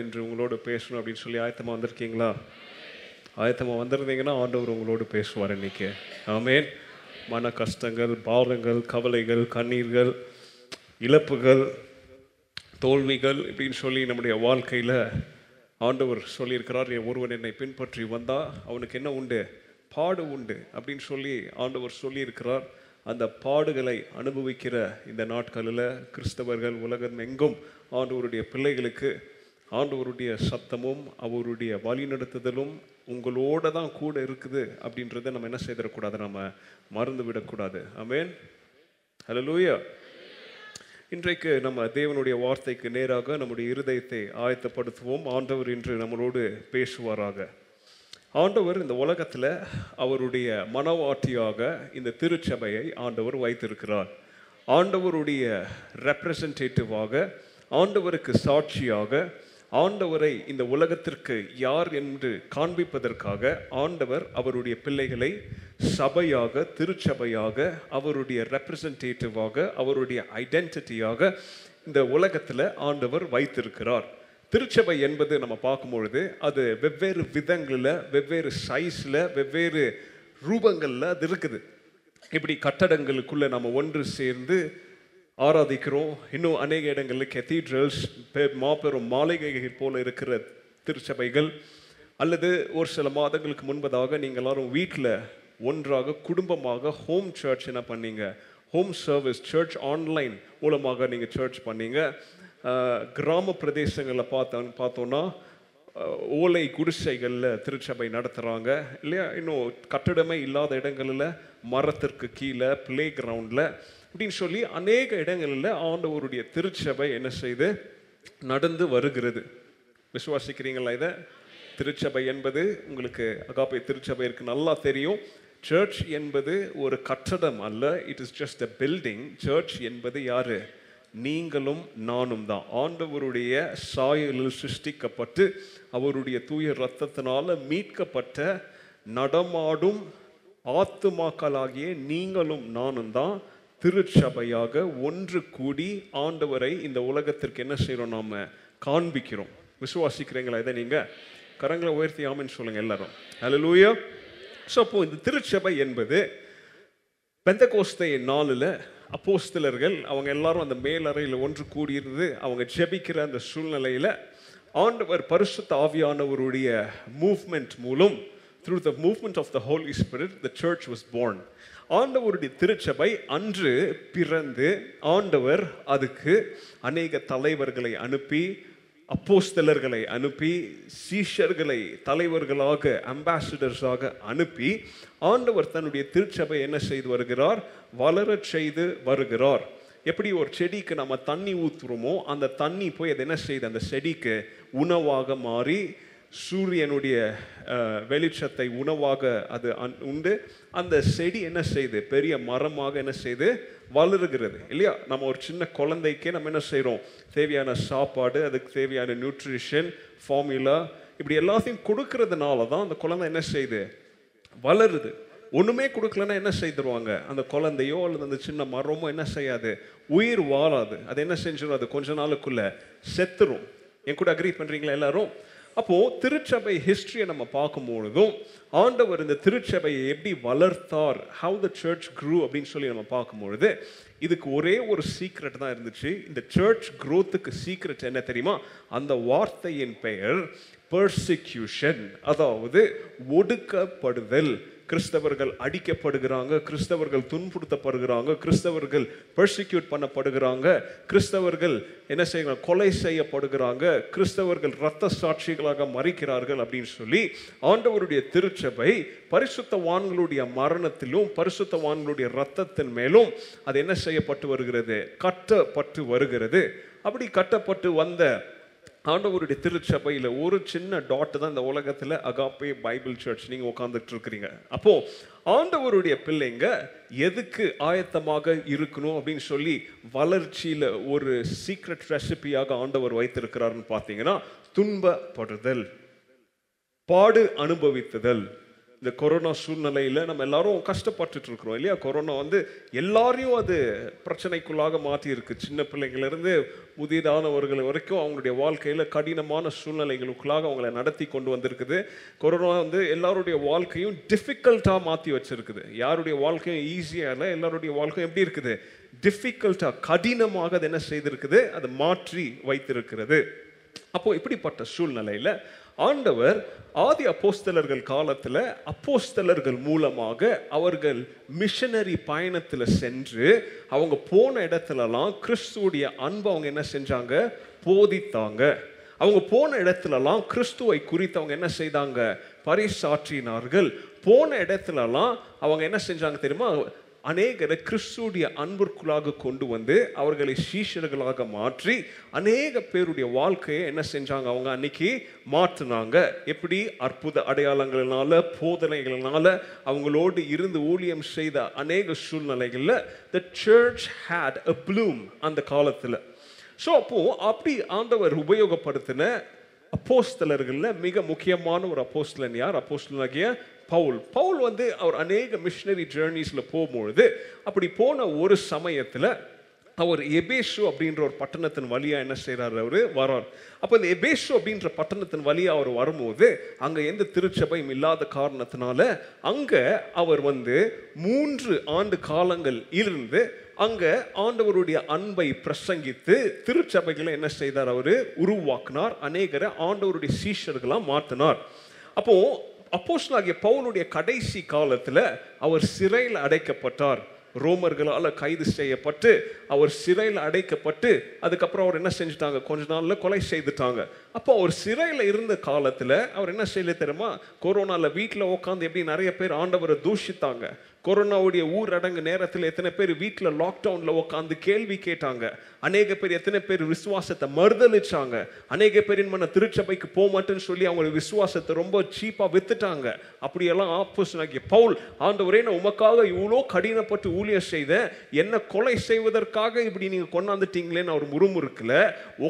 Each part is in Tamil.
தேவன் என்று உங்களோடு பேசணும் அப்படின்னு சொல்லி ஆயத்தமாக வந்திருக்கீங்களா? ஆயத்தமாக வந்திருந்தீங்கன்னா ஆண்டவர் உங்களோடு பேசுவார் இன்னைக்கு. ஆமேன். மன கஷ்டங்கள் பாரங்கள் கவலைகள் கண்ணீர்கள் இழப்புகள் தோல்விகள் இப்படின்னு சொல்லி நம்முடைய வாழ்க்கையில் ஆண்டவர் சொல்லியிருக்கிறார் "என் ஒருவன் என்னை பின்பற்றி வந்தால் அவனுக்கு என்ன உண்டு? பாடு உண்டு அப்படின்னு சொல்லி ஆண்டவர் சொல்லியிருக்கிறார். அந்த பாடுகளை அனுபவிக்கிற இந்த நாட்களில் கிறிஸ்தவர்கள் உலகம் எங்கும் ஆண்டவருடைய பிள்ளைகளுக்கு ஆண்டவருடைய சத்தமும் அவருடைய வழிநடத்துதலும் உங்களோட தான் கூட இருக்குது அப்படின்றத நம்ம என்ன செய்திடக்கூடாது? நம்ம மறந்து விடக்கூடாது. அமேன் ஹலோ லூயா இன்றைக்கு நம்ம தேவனுடைய வார்த்தைக்கு நேராக நம்முடைய இருதயத்தை ஆயத்தப்படுத்துவோம். ஆண்டவர் இன்று நம்மளோடு பேசுவாராக. ஆண்டவர் இந்த உலகத்தில் அவருடைய மனவாட்டியாக இந்த திருச்சபையை ஆண்டவர் வைத்திருக்கிறார். ஆண்டவருடைய ரெப்ரசன்டேட்டிவாக ஆண்டவருக்கு சாட்சியாக ஆண்டவரை இந்த உலகத்திற்கு யார் என்று காண்பிப்பதற்காக ஆண்டவர் அவருடைய பிள்ளைகளை சபையாக திருச்சபையாக அவருடைய ரெப்ரசன்டேட்டிவாக அவருடைய ஐடென்டிட்டியாக இந்த உலகத்தில் ஆண்டவர் வைத்திருக்கிறார். திருச்சபை என்பது நம்ம பார்க்கும்பொழுது அது வெவ்வேறு விதங்களில் வெவ்வேறு சைஸில் வெவ்வேறு ரூபங்களில் அது இருக்குது. இப்படி கட்டடங்களுக்குள்ளே நம்ம ஒன்று சேர்ந்து ஆராதிக்கிறோம். இன்னும் அநேக இடங்களில் கெத்தீட்ரல்ஸ் மாபெரும் மாளிகைகள் போல இருக்கிற திருச்சபைகள் அல்லது ஒரு சில மாதங்களுக்கு முன்பதாக நீங்கள் எல்லாரும் வீட்டில் ஒன்றாக குடும்பமாக ஹோம் சர்ச் என்ன பண்ணீங்க? ஹோம் சர்வீஸ் சர்ச் ஆன்லைன் மூலமாக நீங்கள் சர்ச் பண்ணீங்க. கிராம பிரதேசங்களில் பார்த்தோம் பார்த்தோன்னா ஓலை குடிசைகளில் திருச்சபை நடத்துகிறாங்க இல்லையா? இன்னும் கட்டிடமே இல்லாத இடங்களில் மரத்திற்கு கீழே பிளே கிரவுண்டில் அப்படின்னு சொல்லி அநேக இடங்களில் ஆண்டவருடைய திருச்சபை என்ன செய்து நடந்து வருகிறது. விசுவாசிக்கிறீங்களா இதை? திருச்சபை என்பது உங்களுக்கு அகாப்பை திருச்சபை இருக்கு நல்லா தெரியும். சர்ச் என்பது ஒரு கட்டடம் அல்ல it is just a building church என்பது யாரு? நீங்களும் நானும் தான். ஆண்டவருடைய சாயலில் சிருஷ்டிக்கப்பட்டு அவருடைய தூய இரத்தத்தினால மீட்கப்பட்ட நடமாடும் ஆத்துமாக்களாகிய நீங்களும் நானும் தான். திருச்சபையாக ஒன்று கூடி ஆண்டவரை இந்த உலகத்திற்கு என்ன செய்கிறோம் நாம் காண்பிக்கிறோம். விசுவாசிக்கிறீங்களா இதை நீங்கள் கரங்களை உயர்த்தி ஆமின்னு சொல்லுங்கள் எல்லாரும். ஹalleluya ஸோ அப்போது இந்த திருச்சபை என்பது பெந்த கோஸ்தை நாளில் அப்போஸ்தலர்கள் அவங்க எல்லாரும் அந்த மேலறையில் ஒன்று கூடியிருந்து அவங்க ஜெபிக்கிற அந்த சூழ்நிலையில் ஆண்டவர் பரிசுத்த ஆவியானவருடைய மூவ்மெண்ட் மூலம் through the movement of the holy spirit the church was born ஆண்டவருடைய திருச்சபை அன்று பிறந்து ஆண்டவர் அதுக்கு அநேக தலைவர்களை அனுப்பி அப்போஸ்தலர்களை அனுப்பி சீஷர்களை தலைவர்களாக அம்பாசிடர்ஸாக அனுப்பி ஆண்டவர் தன்னுடைய திருச்சபை என்ன செய்து வருகிறார்? வளரச் செய்து வருகிறார். எப்படி ஒரு செடிக்கு நம்ம தண்ணி ஊற்றுறோமோ அந்த தண்ணி போய் அது என்ன செய்யுது அந்த செடிக்கு உணவாக மாறி சூரியனுடைய வெளிச்சத்தை உணவாக அது உண்டு. அந்த செடி என்ன செய்யுது பெரிய மரமாக என்ன செய்து? வளருகிறது இல்லையா? நம்ம ஒரு சின்ன குழந்தைக்கே நம்ம என்ன செய்கிறோம் தேவையான சாப்பாடு அதுக்கு தேவையான நியூட்ரிஷன் ஃபார்முலா இப்படி எல்லாத்தையும் கொடுக்கறதுனால தான் அந்த குழந்தை என்ன செய்யுது வளருது. ஒன்றுமே கொடுக்கலன்னா என்ன செய்துருவாங்க அந்த குழந்தையோ அல்லது அந்த சின்ன மரமோ என்ன செய்யாது? உயிர் வாழாது. அது என்ன செஞ்சிடும் அது கொஞ்ச நாளுக்குள்ளே செத்துரும். என் கூட அக்ரி பண்ணுறீங்களா எல்லாரும்? அப்போது திருச்சபை ஹிஸ்ட்ரியை நம்ம பார்க்கும்பொழுதும் ஆண்டவர் இந்த திருச்சபையை எப்படி வளர்த்தார் ஹவு த சர்ச் க்ரூ அப்படின்னு சொல்லி நம்ம பார்க்கும்பொழுது இதுக்கு ஒரே ஒரு சீக்ரெட் தான் இருந்துச்சு. இந்த சர்ச் க்ரோத்துக்கு சீக்ரெட் என்ன தெரியுமா? அந்த வார்த்தையின் பெயர் பர்சிக்யூஷன் அதாவது ஒடுக்கப்படுதல். கிறிஸ்தவர்கள் அடிக்கப்படுகிறாங்க கிறிஸ்தவர்கள் துன்புறுத்தப்படுகிறாங்க கிறிஸ்தவர்கள் பெர்சிக்யூட் பண்ணப்படுகிறாங்க கிறிஸ்தவர்கள் என்ன செய்யறாங்க கொலை செய்யப்படுகிறாங்க கிறிஸ்தவர்கள் இரத்த சாட்சிகளாக மறிக்கிறார்கள் அப்படின்னு சொல்லி ஆண்டவருடைய திருச்சபை பரிசுத்தவான்களுடைய மரணத்திலும் பரிசுத்தவான்களுடைய இரத்தத்தின் மேலும் அது என்ன செய்யப்பட்டு வருகிறது? கட்டப்பட்டு வருகிறது. அப்படி கட்டப்பட்டு வந்த ஆண்டவருடைய திருச்சபையில் ஒரு சின்ன டாட் தான் இந்த உலகத்தில் அகாப்பே பைபிள் சர்ச் நீங்கள் உட்காந்துட்டு இருக்கிறீங்க. அப்போது ஆண்டவருடைய பிள்ளைங்க எதுக்கு ஆயத்தமாக இருக்கணும் அப்படின்னு சொல்லி வளர்ச்சியில் ஒரு சீக்ரெட் ரெசிபியாக ஆண்டவர் வைத்திருக்கிறாருன்னு பார்த்தீங்கன்னா துன்பப்படுதல் பாடு அனுபவித்ததல். இந்த கொரோனா சூழ்நிலையில் நம்ம எல்லாரும் கஷ்டப்பட்டுட்டு இருக்கிறோம் இல்லையா? கொரோனா வந்து எல்லாரையும் அது பிரச்சனைக்குள்ளாக மாற்றி இருக்கு சின்ன பிள்ளைங்கள்லேருந்து முதியதானவர்கள் வரைக்கும் அவங்களுடைய வாழ்க்கையில் கடினமான சூழ்நிலைகளுக்குள்ளாக அவங்கள நடத்தி கொண்டு வந்திருக்குது. கொரோனா வந்து எல்லாருடைய வாழ்க்கையும் டிஃபிகல்ட்டாக மாற்றி வச்சிருக்குது. யாருடைய வாழ்க்கையும் ஈஸியாக இல்லை எல்லாருடைய வாழ்க்கையும் எப்படி இருக்குது? டிஃபிகல்ட்டாக கடினமாக அது என்ன செய்திருக்குது? அது மாற்றி வைத்திருக்கிறது. அப்போ இப்படிப்பட்ட சூழ்நிலையில் ஆண்டவர் ஆதி அப்போஸ்தலர்கள் காலத்தில் அப்போஸ்தலர்கள் மூலமாக அவர்கள் மிஷனரி பயணத்தில் சென்று அவங்க போன இடத்துலலாம் கிறிஸ்துவோடைய அன்பை அவங்க என்ன செஞ்சாங்க? போதித்தாங்க. அவங்க போன இடத்துலலாம் கிறிஸ்துவை குறித்து அவங்க என்ன செய்தாங்க? பரிசாற்றினார்கள். போன இடத்துலலாம் அவங்க என்ன செஞ்சாங்க தெரியுமா? அநேகரை கிறிஸ்துடைய அன்பிற்குள்ளாக கொண்டு வந்து அவர்களை சீஷர்களாக மாற்றி அநேக பேருடைய வாழ்க்கையை என்ன செஞ்சாங்க? அவங்க அன்னைக்கு மாற்றினாங்க. எப்படி? அற்புத அடையாளங்களினால போதனைகளினால அவங்களோடு இருந்து ஊழியம் செய்த அநேக சூழ்நிலைகளில் the church had a bloom அந்த காலத்தில். ஸோ அப்போ அப்படி ஆண்டவர் உபயோகப்படுத்தின அப்போஸ்தலர்களில் மிக முக்கியமான ஒரு அப்போஸ்தலன் யார்? அப்போஸ்தலனாகிய பவுல். பவுல் வந்து அவர் அநேக மிஷினரி ஜேர்னிஸில் போகும்பொழுது அப்படி போன ஒரு சமயத்தில் அவர் எபேஷு அப்படின்ற ஒரு பட்டணத்தின் வழியாக என்ன செய்கிறார் அவர்? வரார் அப்போ இந்த எபேஷு அப்படின்ற பட்டணத்தின் வழியாக அவர் வரும்போது அங்கே எந்த திருச்சபையும் இல்லாத காரணத்தினால அங்கே அவர் வந்து மூன்று ஆண்டு காலங்கள் இருந்து அங்கே ஆண்டவருடைய அன்பை பிரசங்கித்து திருச்சபைகளை என்ன செய்தார் அவர்? உருவாக்கினார். அநேகரை ஆண்டவருடைய சீஷர்களாக மாற்றினார் அப்போது அப்போஸ்லாகிய பவுலுடைய கடைசி காலத்தில் அவர் சிறையில் அடைக்கப்பட்டார். ரோமர்களால் கைது செய்யப்பட்டு அவர் சிறையில் அடைக்கப்பட்டு அதுக்கப்புறம் அவர் என்ன செஞ்சுட்டாங்க? கொஞ்ச நாளில் கொலை செய்துட்டாங்க. அப்போ அவர் சிறையில் இருந்த காலத்தில் அவர் என்ன செய்யல தெரியுமா? கொரோனாவில் வீட்டில் உட்காந்து எப்படி நிறைய பேர் ஆண்டவரை தூஷித்தாங்க. கொரோனாவுடைய ஊரடங்கு நேரத்தில் எத்தனை பேர் வீட்டில் லாக்டவுனில் உட்காந்து கேள்வி கேட்டாங்க. அநேக பேர் எத்தனை பேர் விசுவாசத்தை மறுதளிச்சாங்க. அநேக பேரின் மன திருச்சபைக்கு போக மாட்டேன்னு சொல்லி அவங்களோட விசுவாசத்தை ரொம்ப சீப்பாக வித்துட்டாங்க. அப்படியெல்லாம் ஆப்போசிட் ஆகிய பவுல் ஆண்டவரே நான் உமக்காக இவ்வளோ கடினப்பட்டு ஊழியர் செய்த என்ன கொலை செய்வதற்காக இப்படி நீங்கள் கொண்டாந்துட்டீங்களேன்னு அவர் முறுமுறுக்கில்.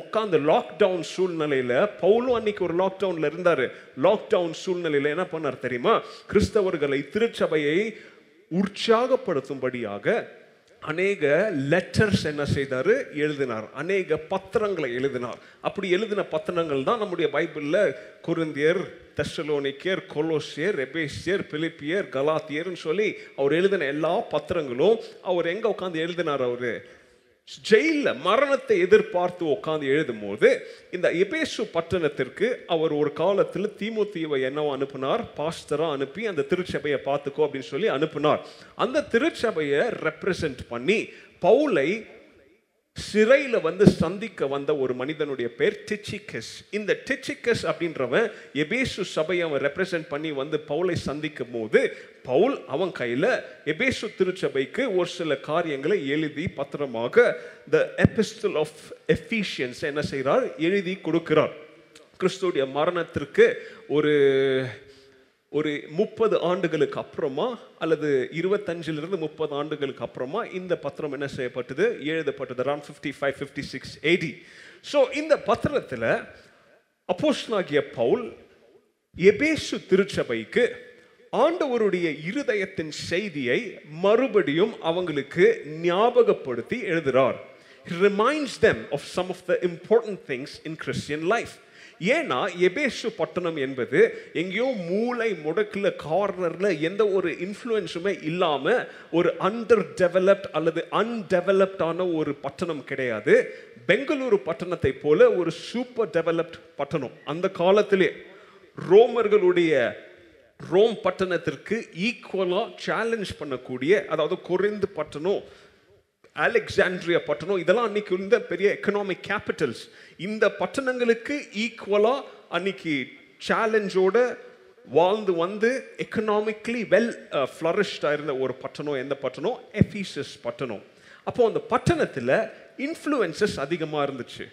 உட்காந்து லாக்டவுன் சூழ்நிலையில் பவுலும் அன்னைக்கு ஒரு லாக்டவுனில் இருந்தார். லாக்டவுன் சூழ்நிலையில் என்ன பண்ணார் தெரியுமா? கிறிஸ்தவர்களை திருச்சபையை உற்சாகப்படுத்தும்படியாக அநேக லெட்டர்ஸ் என்ன செய்தார்? எழுதினார். அநேக பத்திரங்களை எழுதினார். அப்படி எழுதின பத்திரங்கள் தான் நம்முடைய பைபிளில் குருந்தியர் தெசலோனிக்கியர் கொலோசியர் ரெபேசியர் பிலிப்பியர் கலாத்தியர்னு சொல்லி அவர் எழுதின எல்லா பத்திரங்களும் அவர் எங்கே உட்காந்து எழுதினார் அவர்? ஜெயிலில் மரணத்தை எதிர்பார்த்து உட்காந்து எழுதும் போது இந்த எபேசு பட்டணத்திற்கு அவர் ஒரு காலத்தில் தீமுத்தீவை என்னவோ அனுப்பினார் பாஸ்டராக அனுப்பி அந்த திருச்சபையை பார்த்துக்கோ அப்படின்னு சொல்லி அனுப்பினார். அந்த திருச்சபையை ரெப்ரசன்ட் பண்ணி பவுலை சிறையில் வந்து சந்திக்க வந்த ஒரு மனிதனுடைய பேர் டிச்சிகஸ் இந்த டிச்சிகஸ் அப்படின்றவன் எபேசு சபையை அவன் ரெப்ரசன்ட் பண்ணி வந்து பவுலை சந்திக்கும் போது பவுல் அவன் கையில் எபேசு திருச்சபைக்கு ஒரு சில காரியங்களை எழுதி பத்திரமாக த எபிஸ்டல் ஆஃப் எஃபிஷியன்ஸ் என்ன செய்கிறார்? எழுதி கொடுக்கிறார். கிறிஸ்துடைய மரணத்திற்கு ஒரு ஒரு முப்பது ஆண்டுகளுக்கு அப்புறமா அல்லது இருபத்தஞ்சிலிருந்து முப்பது ஆண்டுகளுக்கு அப்புறமா இந்த பத்திரம் என்ன செய்யப்பட்டது? எழுதப்பட்டது. Around fifty five fifty six eighty so இந்த பத்திரத்தில் அப்போஸ்னாகிய பவுல் எபேசு திருச்சபைக்கு ஆண்டவருடைய இருதயத்தின் செய்தியை மறுபடியும் அவங்களுக்கு ஞாபகப்படுத்தி எழுதுகிறார் reminds them of some of the important things in Christian life ஏன்னா எபேஷு பட்டணம் என்பது எங்கேயோ மூளை முடக்கில் கார்னரில் எந்த ஒரு இன்ஃப்ளூயன்ஸுமே இல்லாமல் ஒரு அண்டர் டெவலப்ட் அல்லது அன்டெவலப்டான ஒரு பட்டணம் கிடையாது. பெங்களூரு பட்டணத்தை போல ஒரு சூப்பர் டெவலப்ட் பட்டணம். அந்த காலத்திலே ரோமர்களுடைய ரோம் பட்டணத்திற்கு ஈக்குவலாக சேலஞ்ச் பண்ணக்கூடிய அதாவது குறைந்து பட்டணம் அலெக்சாண்ட்ரியா பட்டணம் இதெல்லாம் அன்னைக்கு இருந்த பெரிய எக்கனாமிக் கேபிட்டல்ஸ் இந்த பட்டணங்களுக்கு ஈக்குவலாக அன்னைக்கு சேலஞ்சோட வாழ்ந்து வந்து எக்கனாமிக்லி வெல் ஃப்ளரிஷ்டாக இருந்த ஒரு பட்டணம். எந்த பட்டணம்? எஃபீசஸ் பட்டணம். அப்போ அந்த பட்டணத்தில் இன்ஃப்ளூயன்சஸ் அதிகமாக இருந்துச்சு.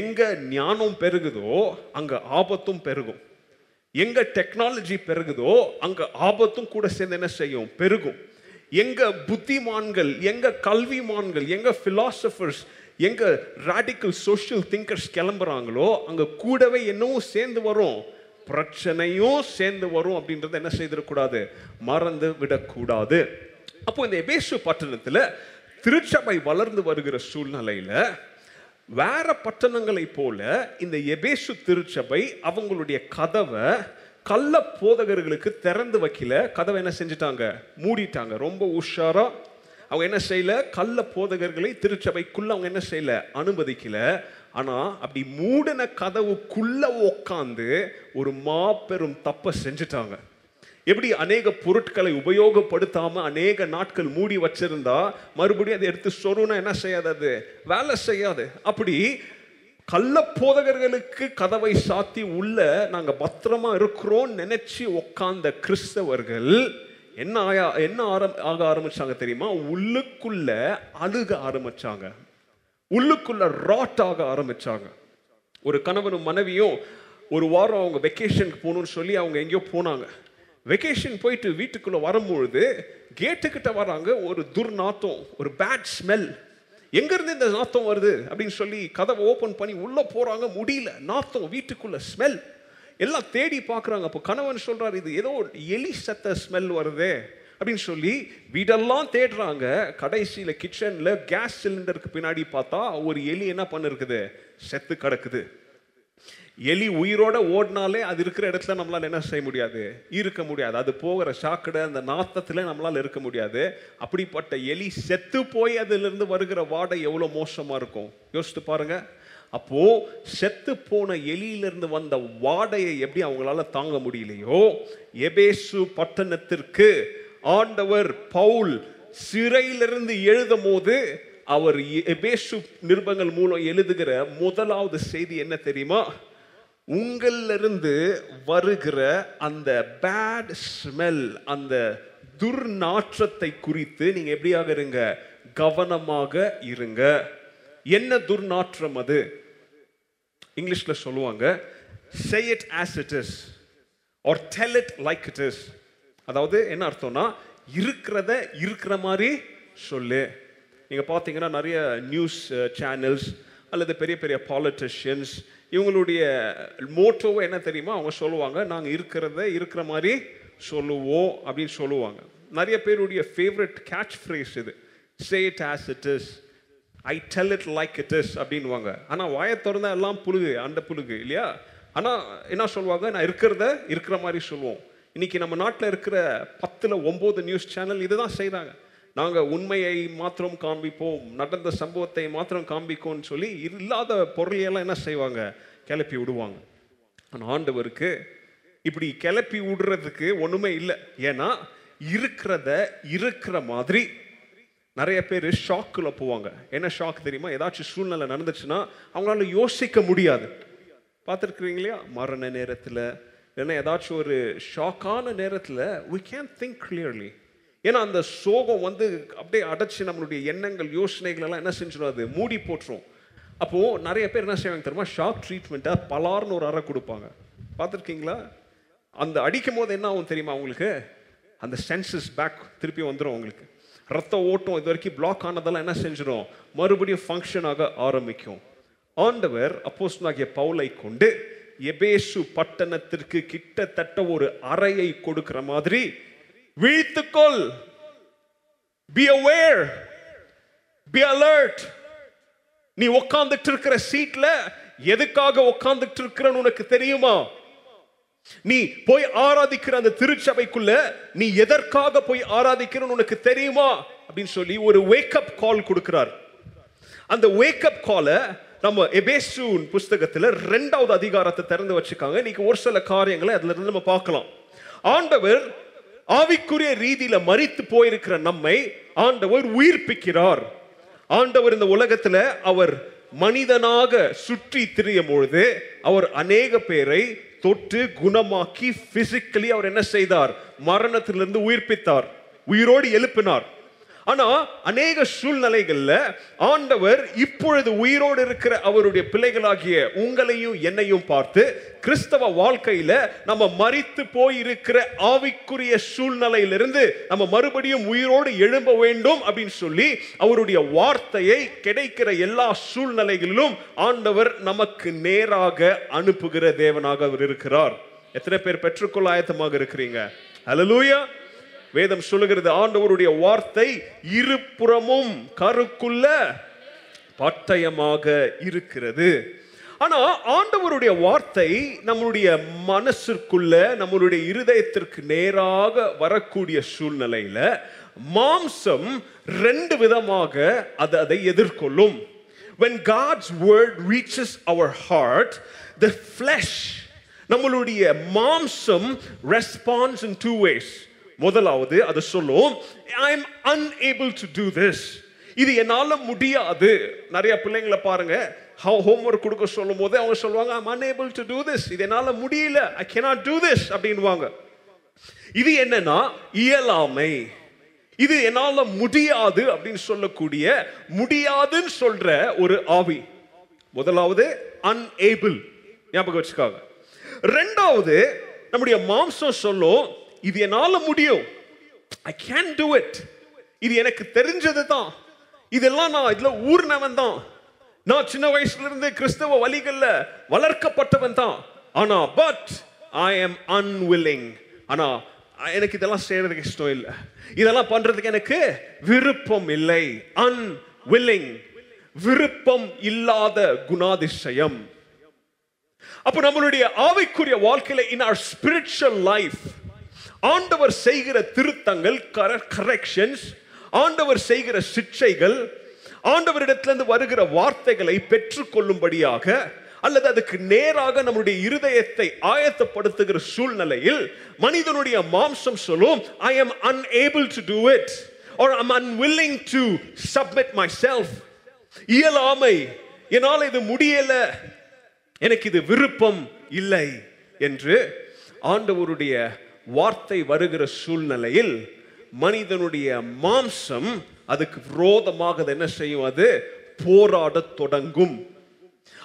எங்கே ஞானம் பெருகுதோ அங்கே ஆபத்தும் பெருகும். எங்கே டெக்னாலஜி பெருகுதோ அங்கே ஆபத்தும் கூட சேர்ந்து என்ன செய்யும்? பெருகும். எங்க புத்திமான்கள் எங்க கல்விமான்கள் எங்க பிலாசபர்ஸ் எங்க ராடிக்கல் சோஷியல் திங்கர்ஸ் கிளம்புறாங்களோ அங்க கூடவே என்னவும் சேர்ந்து வரும். பிரச்சனையும் சேர்ந்து வரும் அப்படின்றத என்ன செய்திடக்கூடாது? மறந்து விடக்கூடாது. அப்போ இந்த எபேசு பட்டணத்துல திருச்சபை வளர்ந்து வருகிற சூழ்நிலையில வேற பட்டணங்களை போல இந்த எபேசு திருச்சபை அவங்களுடைய கதவை கள்ள போதகர்களுக்கு திறந்து வைக்கல. கதவை என்ன செஞ்சுட்டாங்க? மூடிட்டாங்க. ரொம்ப உஷாரா அவங்க என்ன செய்யல? கள்ள போதகர்களை திருச்சபைக்குள்ள அவங்க என்ன செய்யல? அனுமதிக்கல. ஆனா அப்படி மூடின கதவுக்குள்ள உட்காந்து ஒரு மாபெரும் தப்பை செஞ்சுட்டாங்க. எப்படி அநேக பொருட்களை உபயோகப்படுத்தாம அநேக நாட்கள் மூடி வச்சிருந்தா மறுபடியும் அதை எடுத்து சொருனா என்ன செய்யாது அது? வேலை செய்யாது. அப்படி கள்ள போதகர்களுக்கு கதவை சாத்தி உள்ள நாங்கள் பத்திரமா இருக்கிறோம் நினைச்சு உக்காந்த கிறிஸ்தவர்கள் என்ன ஆயா என்ன ஆரம் ஆக ஆரம்பிச்சாங்க தெரியுமா? உள்ளுக்குள்ள அழுக ஆரம்பிச்சாங்க. உள்ளுக்குள்ள ராட் ஆக ஆரம்பிச்சாங்க. ஒரு கணவனும் மனைவியும் ஒரு வாரம் அவங்க வெக்கேஷனுக்கு போகணும்னு சொல்லி அவங்க எங்கேயோ போனாங்க. வெக்கேஷன் போயிட்டு வீட்டுக்குள்ளே வரும்பொழுது கேட்டுக்கிட்ட வராங்க ஒரு துர்நாத்தம் ஒரு பேட் ஸ்மெல் எங்கேருந்து இந்த நாத்தம் வருது அப்படின்னு சொல்லி கதவை ஓப்பன் பண்ணி உள்ளே போகிறாங்க முடியல. நாத்தம் வீட்டுக்குள்ளே ஸ்மெல் எல்லாம் தேடி பார்க்குறாங்க. அப்போ கணவன் சொல்கிறார் இது ஏதோ எலி சத்த ஸ்மெல் வருதே. அப்படின்னு சொல்லி வீடெல்லாம் தேடுறாங்க. கடைசியில் கிச்சனில் கேஸ் சிலிண்டருக்கு பின்னாடி பார்த்தா ஒரு எலி என்ன பண்ணிருக்குது? செத்து கிடக்குது. எலி உயிரோட ஓடினாலே அது இருக்கிற இடத்துல நம்மளால் என்ன செய்ய முடியாது? இருக்க முடியாது. அது போகிற சாக்கடை அந்த நாத்தத்தில் நம்மளால இருக்க முடியாது. அப்படிப்பட்ட எலி செத்து போய் அதிலிருந்து வருகிற வாடை எவ்வளோ மோசமாக இருக்கும்? யோசித்து பாருங்க. அப்போ செத்து போன எலியிலிருந்து வந்த வாடையை எப்படி அவங்களால தாங்க முடியலையோ? எபேசு பட்டணத்திற்கு ஆண்டவர் பவுல் சிறையிலிருந்து எழுதும் போது அவர் எபேசு நிருபங்கள் மூலம் எழுதுகிற முதலாவது செய்தி என்ன தெரியுமா? உங்களிலிருந்து வருகிற அந்த பேட் ஸ்மெல் அந்த துர்நாற்றத்தை குறித்து நீங்க எப்படியாக இருங்க? கவனமாக இருங்க. என்ன துர்நாற்றம் அது? இங்கிலீஷ்ல சொல்லுவாங்க say it as it is or tell it like it is. அதாவது என்ன அர்த்தம்னா இருக்கிறத இருக்கிற மாதிரி சொல்லு. நீங்க பார்த்தீங்கன்னா நிறைய நியூஸ் சேனல்ஸ் uh, அல்லது பெரிய பெரிய பாலிட்டிஷியன்ஸ் இவங்களுடைய மோட்டோவை என்ன தெரியுமா? அவங்க சொல்லுவாங்க நாங்கள் இருக்கிறத இருக்கிற மாதிரி சொல்லுவோம் அப்படின்னு சொல்லுவாங்க. நிறைய பேருடைய ஃபேவரட் கேட்ச் ஃப்ரேஸ் இது. Say it as it is I tell it like it is அப்படின்வாங்க ஆனால் வாயை திறந்தால் எல்லாம் புழுகு அந்த புழுகு இல்லையா? ஆனால் என்ன சொல்லுவாங்க? நான் இருக்கிறத இருக்கிற மாதிரி சொல்லுவோம். இன்றைக்கி நம்ம நாட்டில் இருக்கிற பத்தில் ஒம்பது நியூஸ் சேனல் இதுதான் செய்கிறாங்க நாங்கள் உண்மையை மாத்திரம் காண்பிப்போம் நடந்த சம்பவத்தை மாத்திரம் காண்பிப்போம்னு சொல்லி இல்லாத பொருளையெல்லாம் என்ன செய்வாங்க? கிளப்பி விடுவாங்க. ஆனால் ஆண்டவருக்கு இப்படி கிளப்பி விடுறதுக்கு ஒன்றுமே இல்லை. ஏன்னா இருக்கிறத இருக்கிற மாதிரி நிறைய பேர் ஷாக்கில் போவாங்க. என்ன ஷாக் தெரியுமா? ஏதாச்சும் சூழ்நிலை நடந்துச்சுன்னா அவங்களால யோசிக்க முடியாது. பார்த்துருக்குறீங்க இல்லையா மரண நேரத்தில் இல்லைன்னா ஏதாச்சும் ஒரு ஷாக்கான நேரத்தில் வி கேன் திங்க் கிளியர்லி ஏன்னா அந்த சோகம் வந்து அப்படியே அடைச்சி நம்மளுடைய எண்ணங்கள் யோசனைகள் எல்லாம் என்ன செஞ்சிடும் அது மூடி போட்டுரும். அப்போது நிறைய பேர் என்ன செய்வாங்க தெரியுமா? ஷாக் ட்ரீட்மெண்ட்டாக பலார்னு ஒரு அறை கொடுப்பாங்க. பார்த்துருக்கீங்களா? அந்த அடிக்கும் போது என்ன ஆகும் தெரியுமா உங்களுக்கு? அந்த சென்சஸ் பேக் திருப்பி வந்துடும் அவங்களுக்கு ரத்த ஓட்டம் இது வரைக்கும் பிளாக் ஆனதெல்லாம் என்ன செஞ்சிடும் மறுபடியும் ஃபங்க்ஷன் ஆக ஆரம்பிக்கும். ஆண்டவர் அப்போஸ்தலனாகிய பவுலை கொண்டு எபேசு பட்டணத்திற்கு கிட்டத்தட்ட ஒரு அறையை கொடுக்கிற மாதிரி விழித்துக்கொள் பி அவேர் பி அலர்ட் நீ உட்கார்ந்துட்டு இருக்கிற சீட்ல எதுக்காக உட்கார்ந்துட்டு இருக்கிறன்னு உனக்கு தெரியுமா? நீ போய் ஆராதிக்கிற அந்த திருச்சபைக்குள்ள நீ எதற்காக போய் ஆராதிக்கிறன்னு உனக்கு தெரியுமா? அப்படின்னு சொல்லி ஒரு வேக்கப் கால் கொடுக்கிறார். அந்த வேக்கப் காலை நம்ம எபேசூன் புஸ்தகத்துல ரெண்டாவது அதிகாரத்தை திறந்து வச்சுக்காங்க இன்னைக்கு ஒரு சில காரியங்களை அதுல இருந்து நம்ம பார்க்கலாம். ஆண்டவர் ஆவிக்குரிய ரீதியில மறித்து போயிருக்கிற நம்மை ஆண்டவர் உயிர்ப்பிக்கிறார். ஆண்டவர் இந்த உலகத்துல அவர் மனிதனாக சுற்றி திரியும் பொழுது அவர் அநேக பேரை தொட்டு குணமாக்கி பிசிக்கலி அவர் என்ன செய்தார்? மரணத்திலிருந்து உயிர்ப்பித்தார். உயிரோடு எழுப்பினார். ஆனா அநேக சூழ்நிலைகள்ல ஆண்டவர் இப்பொழுது உயிரோடு இருக்கிற அவருடைய பிள்ளைகளாகிய உங்களையும் என்னையும் பார்த்து கிறிஸ்தவ வாழ்க்கையில நம்ம மறித்து போயிருக்கிற ஆவிக்குரிய சூழ்நிலையிலிருந்து நம்ம மறுபடியும் உயிரோடு எழும்ப வேண்டும் அப்படின்னு சொல்லி அவருடைய வார்த்தையை கிடைக்கிற எல்லா சூழ்நிலைகளிலும் ஆண்டவர் நமக்கு நேராக அனுப்புகிற தேவனாக அவர் இருக்கிறார். எத்தனை பேர் பெற்றுக்கொள்ள ஆயத்தமாக இருக்கிறீங்க? ஹலலூயா வேதம் சொல்லுகிறது ஆண்டவருடைய வார்த்தை இருபுறமும் கருக்குள்ள பட்டயமாக இருக்கிறது. ஆனா ஆண்டவருடைய வார்த்தை நம்மளுடைய மனசிற்குள்ள நம்மளுடைய இருதயத்திற்கு நேராக வரக்கூடிய சூழ்நிலையில மாம்சம் ரெண்டு விதமாக அது அதை எதிர்கொள்ளும். When god's word reaches our heart the flesh நம்மளுடைய மாம்சம் responds in two ways. முதலாவது அது சொல்லும் I am unable to do this இது என்னால் முடியாது. நிறைய பிள்ளைங்களை பாருங்க ஹோம்ஒர்க் கொடுக்க சொல்லும் போது அவங்க சொல்லுவாங்க I'm unable to do this இது என்னால் முடியல. ஐ கேனாட் டூ திஸ் அப்படின்வாங்க இது என்னன்னா இயலாமை. இது என்னால் முடியாது அப்படின்னு சொல்லக்கூடிய முடியாதுன்னு சொல்ற ஒரு ஆவி. முதலாவது அன்ஏபிள் ஞாபகம் வச்சுக்காங்க. ரெண்டாவது நம்முடைய மாம்சம் சொல்லும் இது என்னால் முடியும். ஐ கேன் டூ இட் இது எனக்கு தெரிஞ்சது தான் இதெல்லாம் நான் இதில் ஊர்னவன் தான் நான் சின்ன வயசுல இருந்து கிறிஸ்தவ வழிகளில் வளர்க்கப்பட்டவன் தான் ஆனா பட் ஐ எம் அன்வில்லிங் ஆனா எனக்கு இதெல்லாம் செய்யறதுக்கு இஷ்டம் இல்லை. இதெல்லாம் பண்றதுக்கு எனக்கு விருப்பம் இல்லை. அன்வில்லிங் விருப்பம் இல்லாத குணாதிசயம். அப்ப நம்மளுடைய ஆவிக்குரிய வாழ்க்கையில இன் ஆர் ஸ்பிரிச்சுவல் லைஃப் ஆண்டவர் செய்கிற திருத்தங்கள் கரெக்ஷன்ஸ் ஆண்டவர் செய்கிற சிக்ஷைகள் ஆண்டவரிடத்திலிருந்து வருகிற வார்த்தைகளை பெற்றுக்கொள்ளும்படியாக அல்லது அதுக்கு நேராக நம்முடைய இருதயத்தை ஆயத்தப்படுத்துகிற சூழ்நிலையில் மனிதனுடைய மாம்சம் சொல்லும் I am unable to do it or I'm unwilling to submit myself இயலாமை. என்னால் இது முடியல. எனக்கு இது விருப்பம் இல்லை என்று ஆண்டவருடைய வார்த்தை வருகிற சூழ்நிலையில் மனிதனுடைய மாம்சம் அதுக்கு விரோதமாக என்ன செய்யும்? அது போராடத் தொடங்கும்.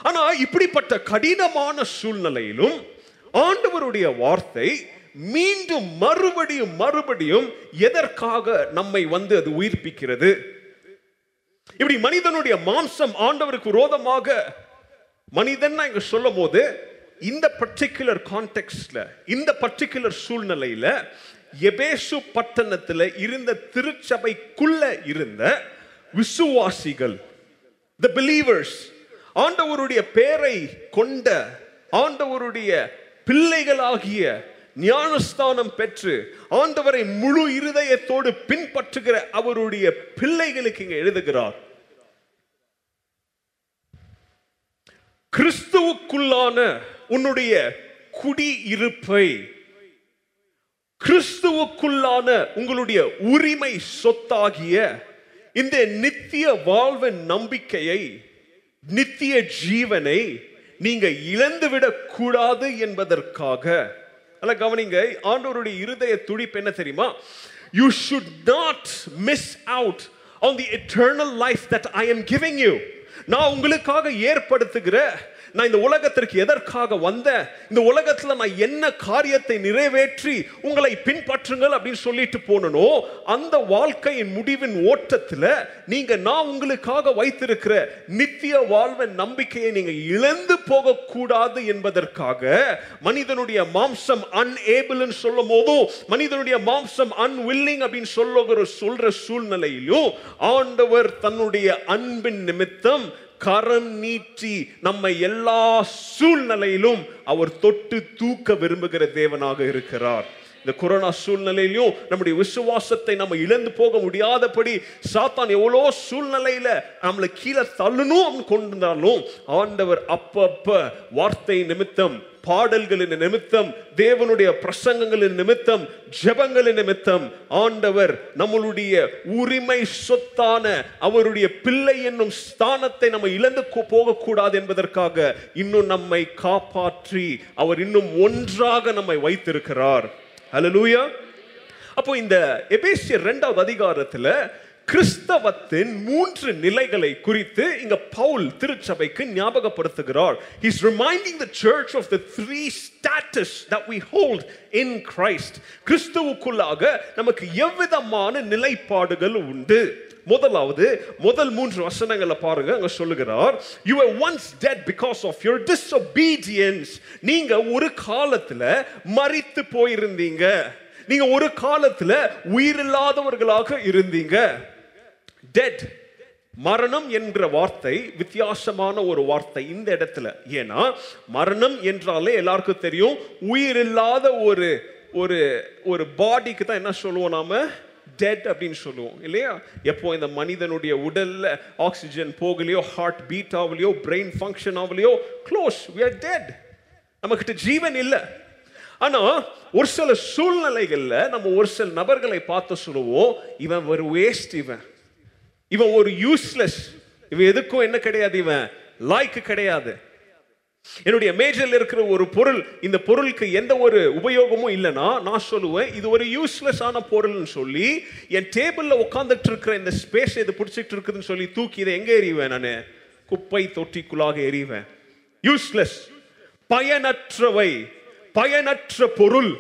ஆனா இப்படிப்பட்ட கடினமான சூழ்நிலையிலும் ஆண்டவருடைய வார்த்தை மீண்டும் மறுபடியும் மறுபடியும் எதற்காக நம்மை வந்து அது உயிர்ப்பிக்கிறது? இப்படி மனிதனுடைய மாம்சம் ஆண்டவருக்கு விரோதமாக மனிதன் இங்க சொல்லும் போது இந்த பர்டிகுலர் கான்டெக்ட்ல இந்த பர்டிகுலர் சூழ்நிலையில எபேசு பட்டணத்தில் இருந்த திருச்சபைக்குள்ள இருந்த விசுவாசிகள் த பிலீவர்ஸ் ஆண்டவருடைய பேரை கொண்ட ஆண்டவருடைய பிள்ளைகளாகிய ஞானஸ்தானம் பெற்று ஆண்டவரை முழு இருதயத்தோடு பின்பற்றுகிற அவருடைய பிள்ளைகளுக்கு இங்க எழுதுகிறார். கிறிஸ்துவுக்குள்ளான உன்னுடைய குடியிருப்பை. கிறிஸ்துவுக்குள்ளான உங்களுடைய உரிமை சொத்தாகிய இந்த நித்திய வாழ்வின் நம்பிக்கையை நித்திய ஜீவனை நீங்க இழந்துவிடக் கூடாது என்பதற்காக. அல்ல கவனிங்க ஆண்டவருடைய இருதய துடிப்பு என்ன தெரியுமா? You should not miss out on the eternal life that I am giving you நான் உங்களுக்காக ஏற்படுத்துகிற நான் இந்த உலகத்திற்கு எதற்காக வந்தேன் இந்த உலகத்தில் நான் என்ன காரியத்தை நிறைவேற்றி உங்களை பின்பற்றுங்கள் அப்படின்னு சொல்லிட்டு போனனோ அந்த வாழ்க்கையின் முடிவின் ஓட்டத்தில் நீங்கள் நான் உங்களுக்காக வைத்திருக்கிற நித்திய வாழ்வின் நம்பிக்கையை நீங்கள் இழந்து போகக்கூடாது என்பதற்காக மனிதனுடைய மாம்சம் அன்ஏபிள்னு சொல்லும் போதும் மனிதனுடைய மாம்சம் அன்வில்லிங் அப்படின்னு சொல்லுகிற சொல்ற சூழ்நிலையிலும் ஆண்டவர் தன்னுடைய அன்பின் நிமித்தம் கரம் நீட்டி நம்மை எல்லா சூழ்நிலையிலும் அவர் தொட்டு தூக்க விரும்புகிற தேவனாக இருக்கிறார். இந்த கொரோனா சூழ்நிலையிலும் நம்முடைய விசுவாசத்தை நம்ம இழந்து போக முடியாதபடி சாத்தான் எவ்வளோ சூழ்நிலையில நம்மளை கீழே தள்ளணும் கொண்டிருந்தாலும் ஆண்டவர் அப்பப்ப வார்த்தை நிமித்தம் பாடல்களின் நிமித்தம் தேவனுடைய பிரசங்கங்களின் நிமித்தம் ஜெபங்களின் நிமித்தம் ஆண்டவர் நம்மளுடைய உரிமை சொத்தான அவருடைய பிள்ளை என்னும் ஸ்தானத்தை நம்ம இழந்து போகக்கூடாது என்பதற்காக இன்னும் நம்மை காப்பாற்றி அவர் இன்னும் ஒன்றாக நம்மை வைத்திருக்கிறார். ஹலலூயா அப்போ இந்த எபேசியர் ரெண்டாவது அதிகாரத்தில் கிறிஸ்தவத்தின் மூன்று நிலைகளை குறித்து இங்க பவுல் திருச்சபைக்கு ஞாபகப்படுத்துகிறார். Is reminding the church of the three status that we hold in Christ கிறிஸ்துவுக்குள்ளாக நமக்கு எவ்விதமான நிலைப்பாடுகள் உண்டு? முதலாவது முதல் மூன்று வசனங்களை பாருங்க அங்க சொல்லுகிறார். You are once dead because of your disobedience நீங்க ஒரு காலத்துல மறித்து போயிருந்தீங்க. நீங்க ஒரு காலத்துல உயிரில்லாதவர்களாக இருந்தீங்க. டெட் மரணம் என்ற வார்த்தை வித்தியாசமான ஒரு வார்த்தை இந்த இடத்துல. ஏன்னா மரணம் என்றாலே எல்லாருக்கும் தெரியும் உயிரில்லாத ஒரு ஒரு ஒரு பாடிக்கு தான் என்ன சொல்லுவோம் நாம? டெட் அப்படின்னு சொல்லுவோம் இல்லையா? எப்போ இந்த மனிதனுடைய உடல்ல ஆக்சிஜன் போகலையோ ஹார்ட் பீட் ஆகலையோ பிரெயின் ஃபங்க்ஷன் ஆகலையோ க்ளோஸ் we டெட் நம்மக்கிட்ட ஜீவன் இல்லை. ஆனால் ஒரு சில சூழ்நிலைகளில் நம்ம ஒரு சில நபர்களை பார்த்து சொல்லுவோம் இவன் ஒரு வேஸ்ட் இவன். இவன் ஒரு யூஸ்லெஸ் இவன் எதுக்கும் என்ன கிடையாது இவன். லாய்க்கு கிடையாது. என்னுடைய மேஜரில் இருக்கிற ஒரு பொருள் இந்த பொருளுக்கு எந்த ஒரு உபயோகமும் இல்லைன்னா நான் சொல்லுவேன் இது ஒரு யூஸ்லெஸ் ஆன பொருள்னு சொல்லி என் டேபிளில் உட்காந்துட்டு இருக்கிற இந்த ஸ்பேஸ் இது பிடிச்சிட்டு இருக்குதுன்னு சொல்லி தூக்கி இதை எங்கே எறிவேன் நான்? குப்பை தொட்டிக்குள்ளாக எறிவேன். யூஸ்லெஸ் பயனற்றவை. பயனற்ற பொருள்.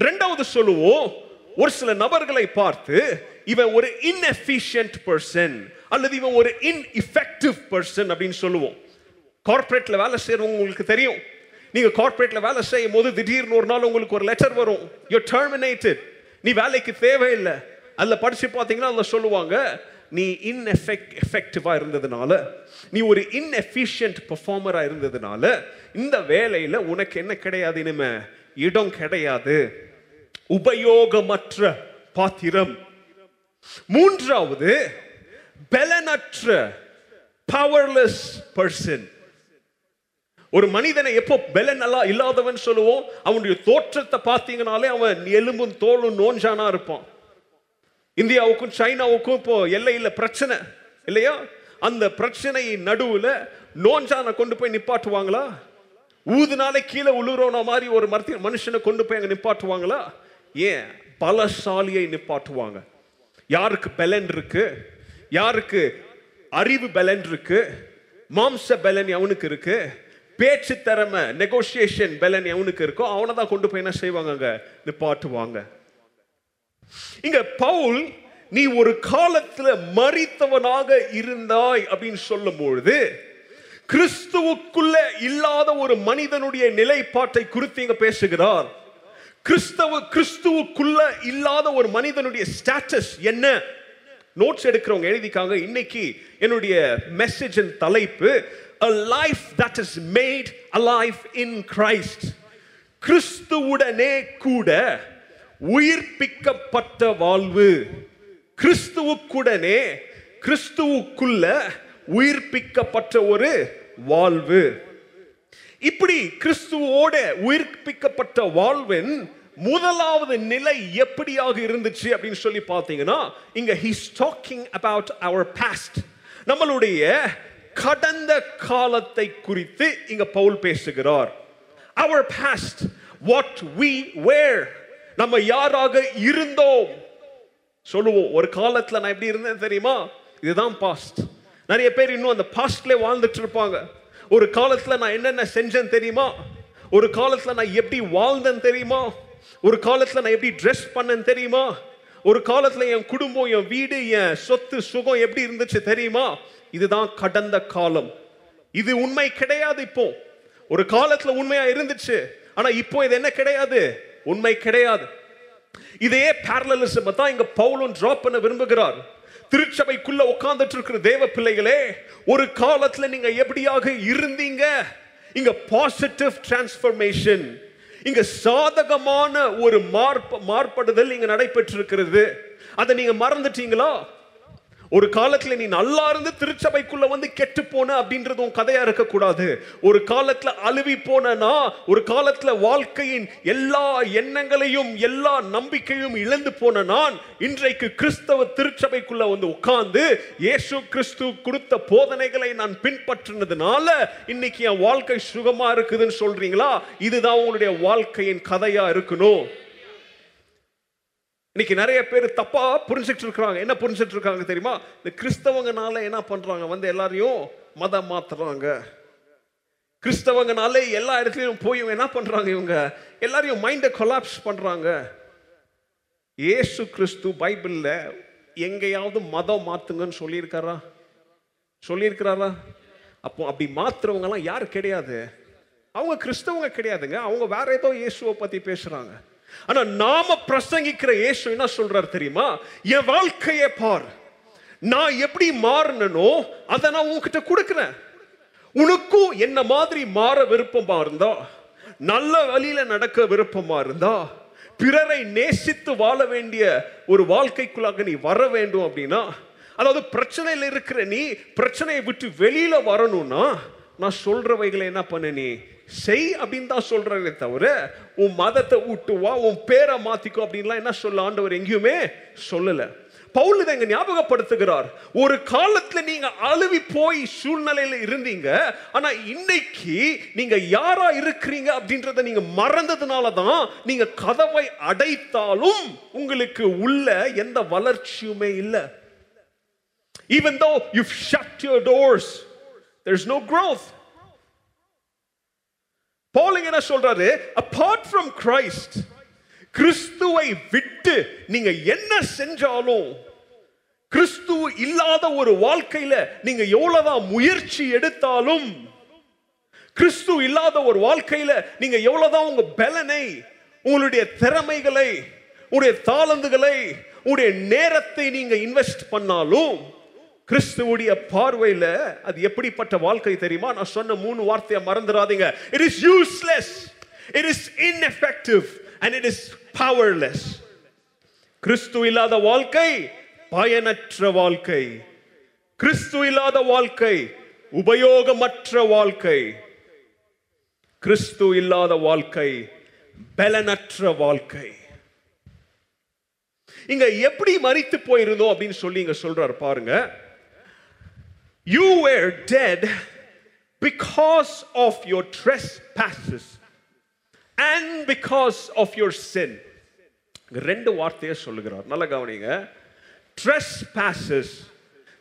ரெண்டாவது சொல்லுவோம் ஒரு சில நபர்களை பார்த்து இவன் ஒரு இன்எஃபிஷியன்ட் பர்சன் அல்லது இவன் ஒரு இன்இஃபெக்டிவ் பர்சன் அப்படின்னு சொல்லுவோம். கார்ப்பரேட்ல வேலை செய்யறவங்க உங்களுக்கு தெரியும். நீங்க கார்ப்பரேட்ல வேலை செய்யும் போது திடீர்னு ஒரு நாள் உங்களுக்கு ஒரு லெட்டர் வரும். யூ டெர்மினேட்டட் நீ வேலைக்கு தேவையில்லை. அதில் படிச்சு பார்த்தீங்கன்னா அதில் சொல்லுவாங்க நீ இன்எஃபெக்ட் எஃபெக்டிவாக இருந்ததுனால நீ ஒரு இன்எஃபிஷியன்ட் பர்ஃபார்மராக இருந்ததுனால இந்த வேலையில் உனக்கு என்ன கிடையாது இனிமே? இடம் கிடையாது. உபயோகமற்ற பாத்திரம். மூன்றாவது பலனற்ற பவர்லெஸ் பர்சன் ஒரு மனிதனை எப்போ பலன் நல்லா இல்லாதவன் சொல்லுவோம்? அவனுடைய தோற்றத்தை பார்த்தீங்கனாலே அவன் எலும்பும் தோலும் நோஞ்சானா இருப்பான். இந்தியாவுக்கும் சைனாவுக்கும் இப்போ எல்லையில் பிரச்சனை இல்லையா? அந்த பிரச்சனையின் நடுவில் நோஞ்சானை கொண்டு போய் நிப்பாட்டுவாங்களா? ஊதுனாலே கீழே உழுறோன மாதிரி ஒரு மரத்தி மனுஷனை கொண்டு போய் அங்கே நிப்பாட்டுவாங்களா? ஏன்? பலசாலியை நிப்பாட்டுவாங்க. யாருக்கு பலன் இருக்கு? யாருக்கு அறிவு பலன் இருக்கு? மாம்ச பலன் எவனுக்கு இருக்கு? பேச்சு திறமை நெகோசியேஷன் பலன் எவனுக்கு இருக்கோ அவனை தான் கொண்டு போய் என்ன செய்வாங்க அங்க? நிப்பாட்டுவாங்க. இங்க பவுல் நீ ஒரு காலத்துல மறித்தவனாக இருந்தாய் அப்படின்னு சொல்லும் பொழுது கிறிஸ்துவுக்குள்ள இல்லாத ஒரு மனிதனுடைய நிலைப்பாட்டை குறித்து இங்க பேசுகிறார். கிறிஸ்தவ கிறிஸ்துவுக்குள்ள இல்லாத ஒரு மனிதனுடைய ஸ்டேட்டஸ் என்ன? நோட்ஸ் எடுக்கிறவங்க எழுதிக்காங்க. இன்னைக்கு என்னுடைய மெசேஜின் தலைப்பு a life that is made alive in Christ. கிறிஸ்துவுடனே கூட உயிர்ப்பிக்கப்பட்ட வாழ்வு. கிறிஸ்துவுக்குடனே கிறிஸ்துவுக்குள்ள உயிர்ப்பிக்கப்பட்ட ஒரு வாழ்வு. இப்படி கிறிஸ்துவோட உயிர்ப்பிக்கப்பட்ட வாழ்வின் முதலாவது நிலை எப்படியாக இருந்துச்சு அப்படின்னு சொல்லி பார்த்தீங்கன்னா இங்க he's talking about our past நம்மளுடைய கடந்த காலத்தை குறித்து இங்க பவுல் பேசுகிறார். Our past what we were நம்ம யாராக இருந்தோம்? சொல்லுவோம் ஒரு காலத்துல நான் எப்படி இருந்தேன் தெரியுமா? இதுதான் பாஸ்ட் நிறைய பேர் இன்னும் அந்த பாஸ்ட்ல வாழ்ந்துட்டு இருப்பாங்க. ஒரு காலத்துல நான் என்னென்ன செஞ்சேன் தெரியுமா? ஒரு காலத்துல நான் எப்படி வாழ்ந்தேன் தெரியுமா? ஒரு காலத்துல நான் எப்படி ட்ரெஸ் பண்ணேன் தெரியுமா? ஒரு காலத்துல என் குடும்பம் என் வீடு என் சொத்து சுகம் எப்படி இருந்துச்சு தெரியுமா? இதுதான் கடந்த காலம். இது உண்மை கிடையாது இப்போ. ஒரு காலத்துல உண்மையா இருந்துச்சு ஆனா இப்போ இது என்ன கிடையாது? உண்மை கிடையாது. இதே பேரலிசம் தான் இங்க பவுலும் டிராப் பண்ண விரும்புகிறார். திருச்சபைக்குள்ள உட்கார்ந்துட்டு இருக்கிற தேவ பிள்ளைகளே ஒரு காலத்துல நீங்க எப்படியாக இருந்தீங்க? இங்க பாசிட்டிவ் டிரான்ஸ்பர்மேஷன் இங்க சாதகமான ஒரு மார்ப மார்படுதல் இங்க நடைபெற்றிருக்கிறது. அதை நீங்க மறந்துட்டீங்களா? ஒரு காலத்துல நீ நல்லா இருந்து திருச்சபைக்குள்ள வந்து கெட்டு போன அப்படின்றது உன் கதையா இருக்கக்கூடாது. ஒரு காலத்துல அழுவி போனா ஒரு காலத்துல வாழ்க்கையின் எல்லா எண்ணங்களையும் எல்லா நம்பிக்கையும் இழந்து போன நான் இன்றைக்கு கிறிஸ்தவ திருச்சபைக்குள்ள வந்து உட்கார்ந்து இயேசு கிறிஸ்து கொடுத்த போதனைகளை நான் பின்பற்றினதுனால இன்னைக்கு என் வாழ்க்கை சுகமா இருக்குதுன்னு சொல்றீங்களா? இதுதான் உங்களுடைய வாழ்க்கையின் கதையா இருக்கணும். இன்னைக்கு நிறைய பேர் தப்பா புரிஞ்சுட்டு இருக்கிறாங்க என்ன புரிஞ்சுட்டு இருக்காங்க தெரியுமா? இந்த கிறிஸ்தவங்கனால என்ன பண்றாங்க? வந்து எல்லாரையும் மதம் மாத்துறாங்க. கிறிஸ்தவங்கனாலே எல்லா இடத்துலையும் போய் என்ன பண்றாங்க இவங்க? எல்லாரையும் மைண்டை கொலாப்ஸ் பண்றாங்க. ஏசு கிறிஸ்து பைபிளில் எங்கேயாவது மதம் மாற்றுங்கன்னு சொல்லியிருக்காரா? சொல்லியிருக்கிறாரா? அப்போ அப்படி மாத்துறவங்கலாம் யார் கிடையாது? அவங்க கிறிஸ்தவங்க கிடையாதுங்க. அவங்க வேற ஏதோ இயேசுவை பற்றி பேசுகிறாங்க ஆனா நாம பிரசங்கிக்கிற இயேசு என்ன சொல்றாரு தெரியுமா? என் வாழ்க்கையை பார். நான் எப்படி மாறினனோ அதை நான் உன்கிட்ட கொடுக்குறேன். உனக்கும் என்ன மாதிரி மாற விருப்பமா இருந்தா நல்ல வழியில நடக்க விருப்பமா இருந்தா பிறரை நேசித்து வாழ வேண்டிய ஒரு வாழ்க்கைக்குள்ளாக நீ வர வேண்டும் அப்படின்னா அதாவது பிரச்சனையில் இருக்கிற நீ பிரச்சனையை விட்டு வெளியில வரணும்னா நான் சொல்றவைகளை என்ன பண்ண நீ செய் அப்படின்னு தான் சொல்கிறாரே தவிர உன் மதத்தை ஊட்டுவா வா உன் பேரை மாத்திக்கோ அப்படின்லாம் என்ன சொல்ல ஆண்டவர் எங்கேயுமே சொல்லலை. பவுல் இதை இங்க ஞாபகப்படுத்துகிறார். ஒரு காலத்துல நீங்க அழுவி போய் சூழ்நிலையில இருந்தீங்க ஆனா இன்னைக்கு நீங்க யாரா இருக்கிறீங்க அப்படின்றத நீங்க மறந்ததுனால தான் நீங்க கதவை அடைத்தாலும் உங்களுக்கு உள்ள எந்த வளர்ச்சியுமே இல்லை. Even though you shut your doors there is no growth Paul என்ன சொல்றாரு? அபார்ட் ஃப்ரம் கிரைஸ்ட் கிறிஸ்துவை விட்டு நீங்க என்ன செஞ்சாலும் கிறிஸ்து இல்லாத ஒரு வாழ்க்கையில நீங்க எவ்வளவுதான் முயற்சி எடுத்தாலும் கிறிஸ்து இல்லாத ஒரு வாழ்க்கையில நீங்க எவ்வளவுதான் உங்க பலனை உங்களுடைய திறமைகளை உங்களுடைய தாளந்துகளை உங்களுடைய நேரத்தை நீங்க இன்வெஸ்ட் பண்ணாலும் கிறிஸ்துவுடைய பார்வையில் அது எப்படிப்பட்ட வாழ்க்கை தெரியுமா? நான் சொன்ன மூணு வார்த்தையை மறந்துடாதீங்க. It is useless it is ineffective and it is powerless கிறிஸ்து இல்லாத வாழ்க்கை பயனற்ற வாழ்க்கை. கிறிஸ்து இல்லாத வாழ்க்கை உபயோகமற்ற வாழ்க்கை. கிறிஸ்து இல்லாத வாழ்க்கை பலனற்ற வாழ்க்கை. இங்க எப்படி மறித்து போயிருந்தோம் அப்படின்னு சொல்லி இங்க சொல்றாரு பாருங்க. You were dead because of your trespasses and because of your sin. ரெண்டு வார்த்தையை சொல்லுகிறார். நல்ல கவனிங்க. ட்ரெஸ்பாசஸ்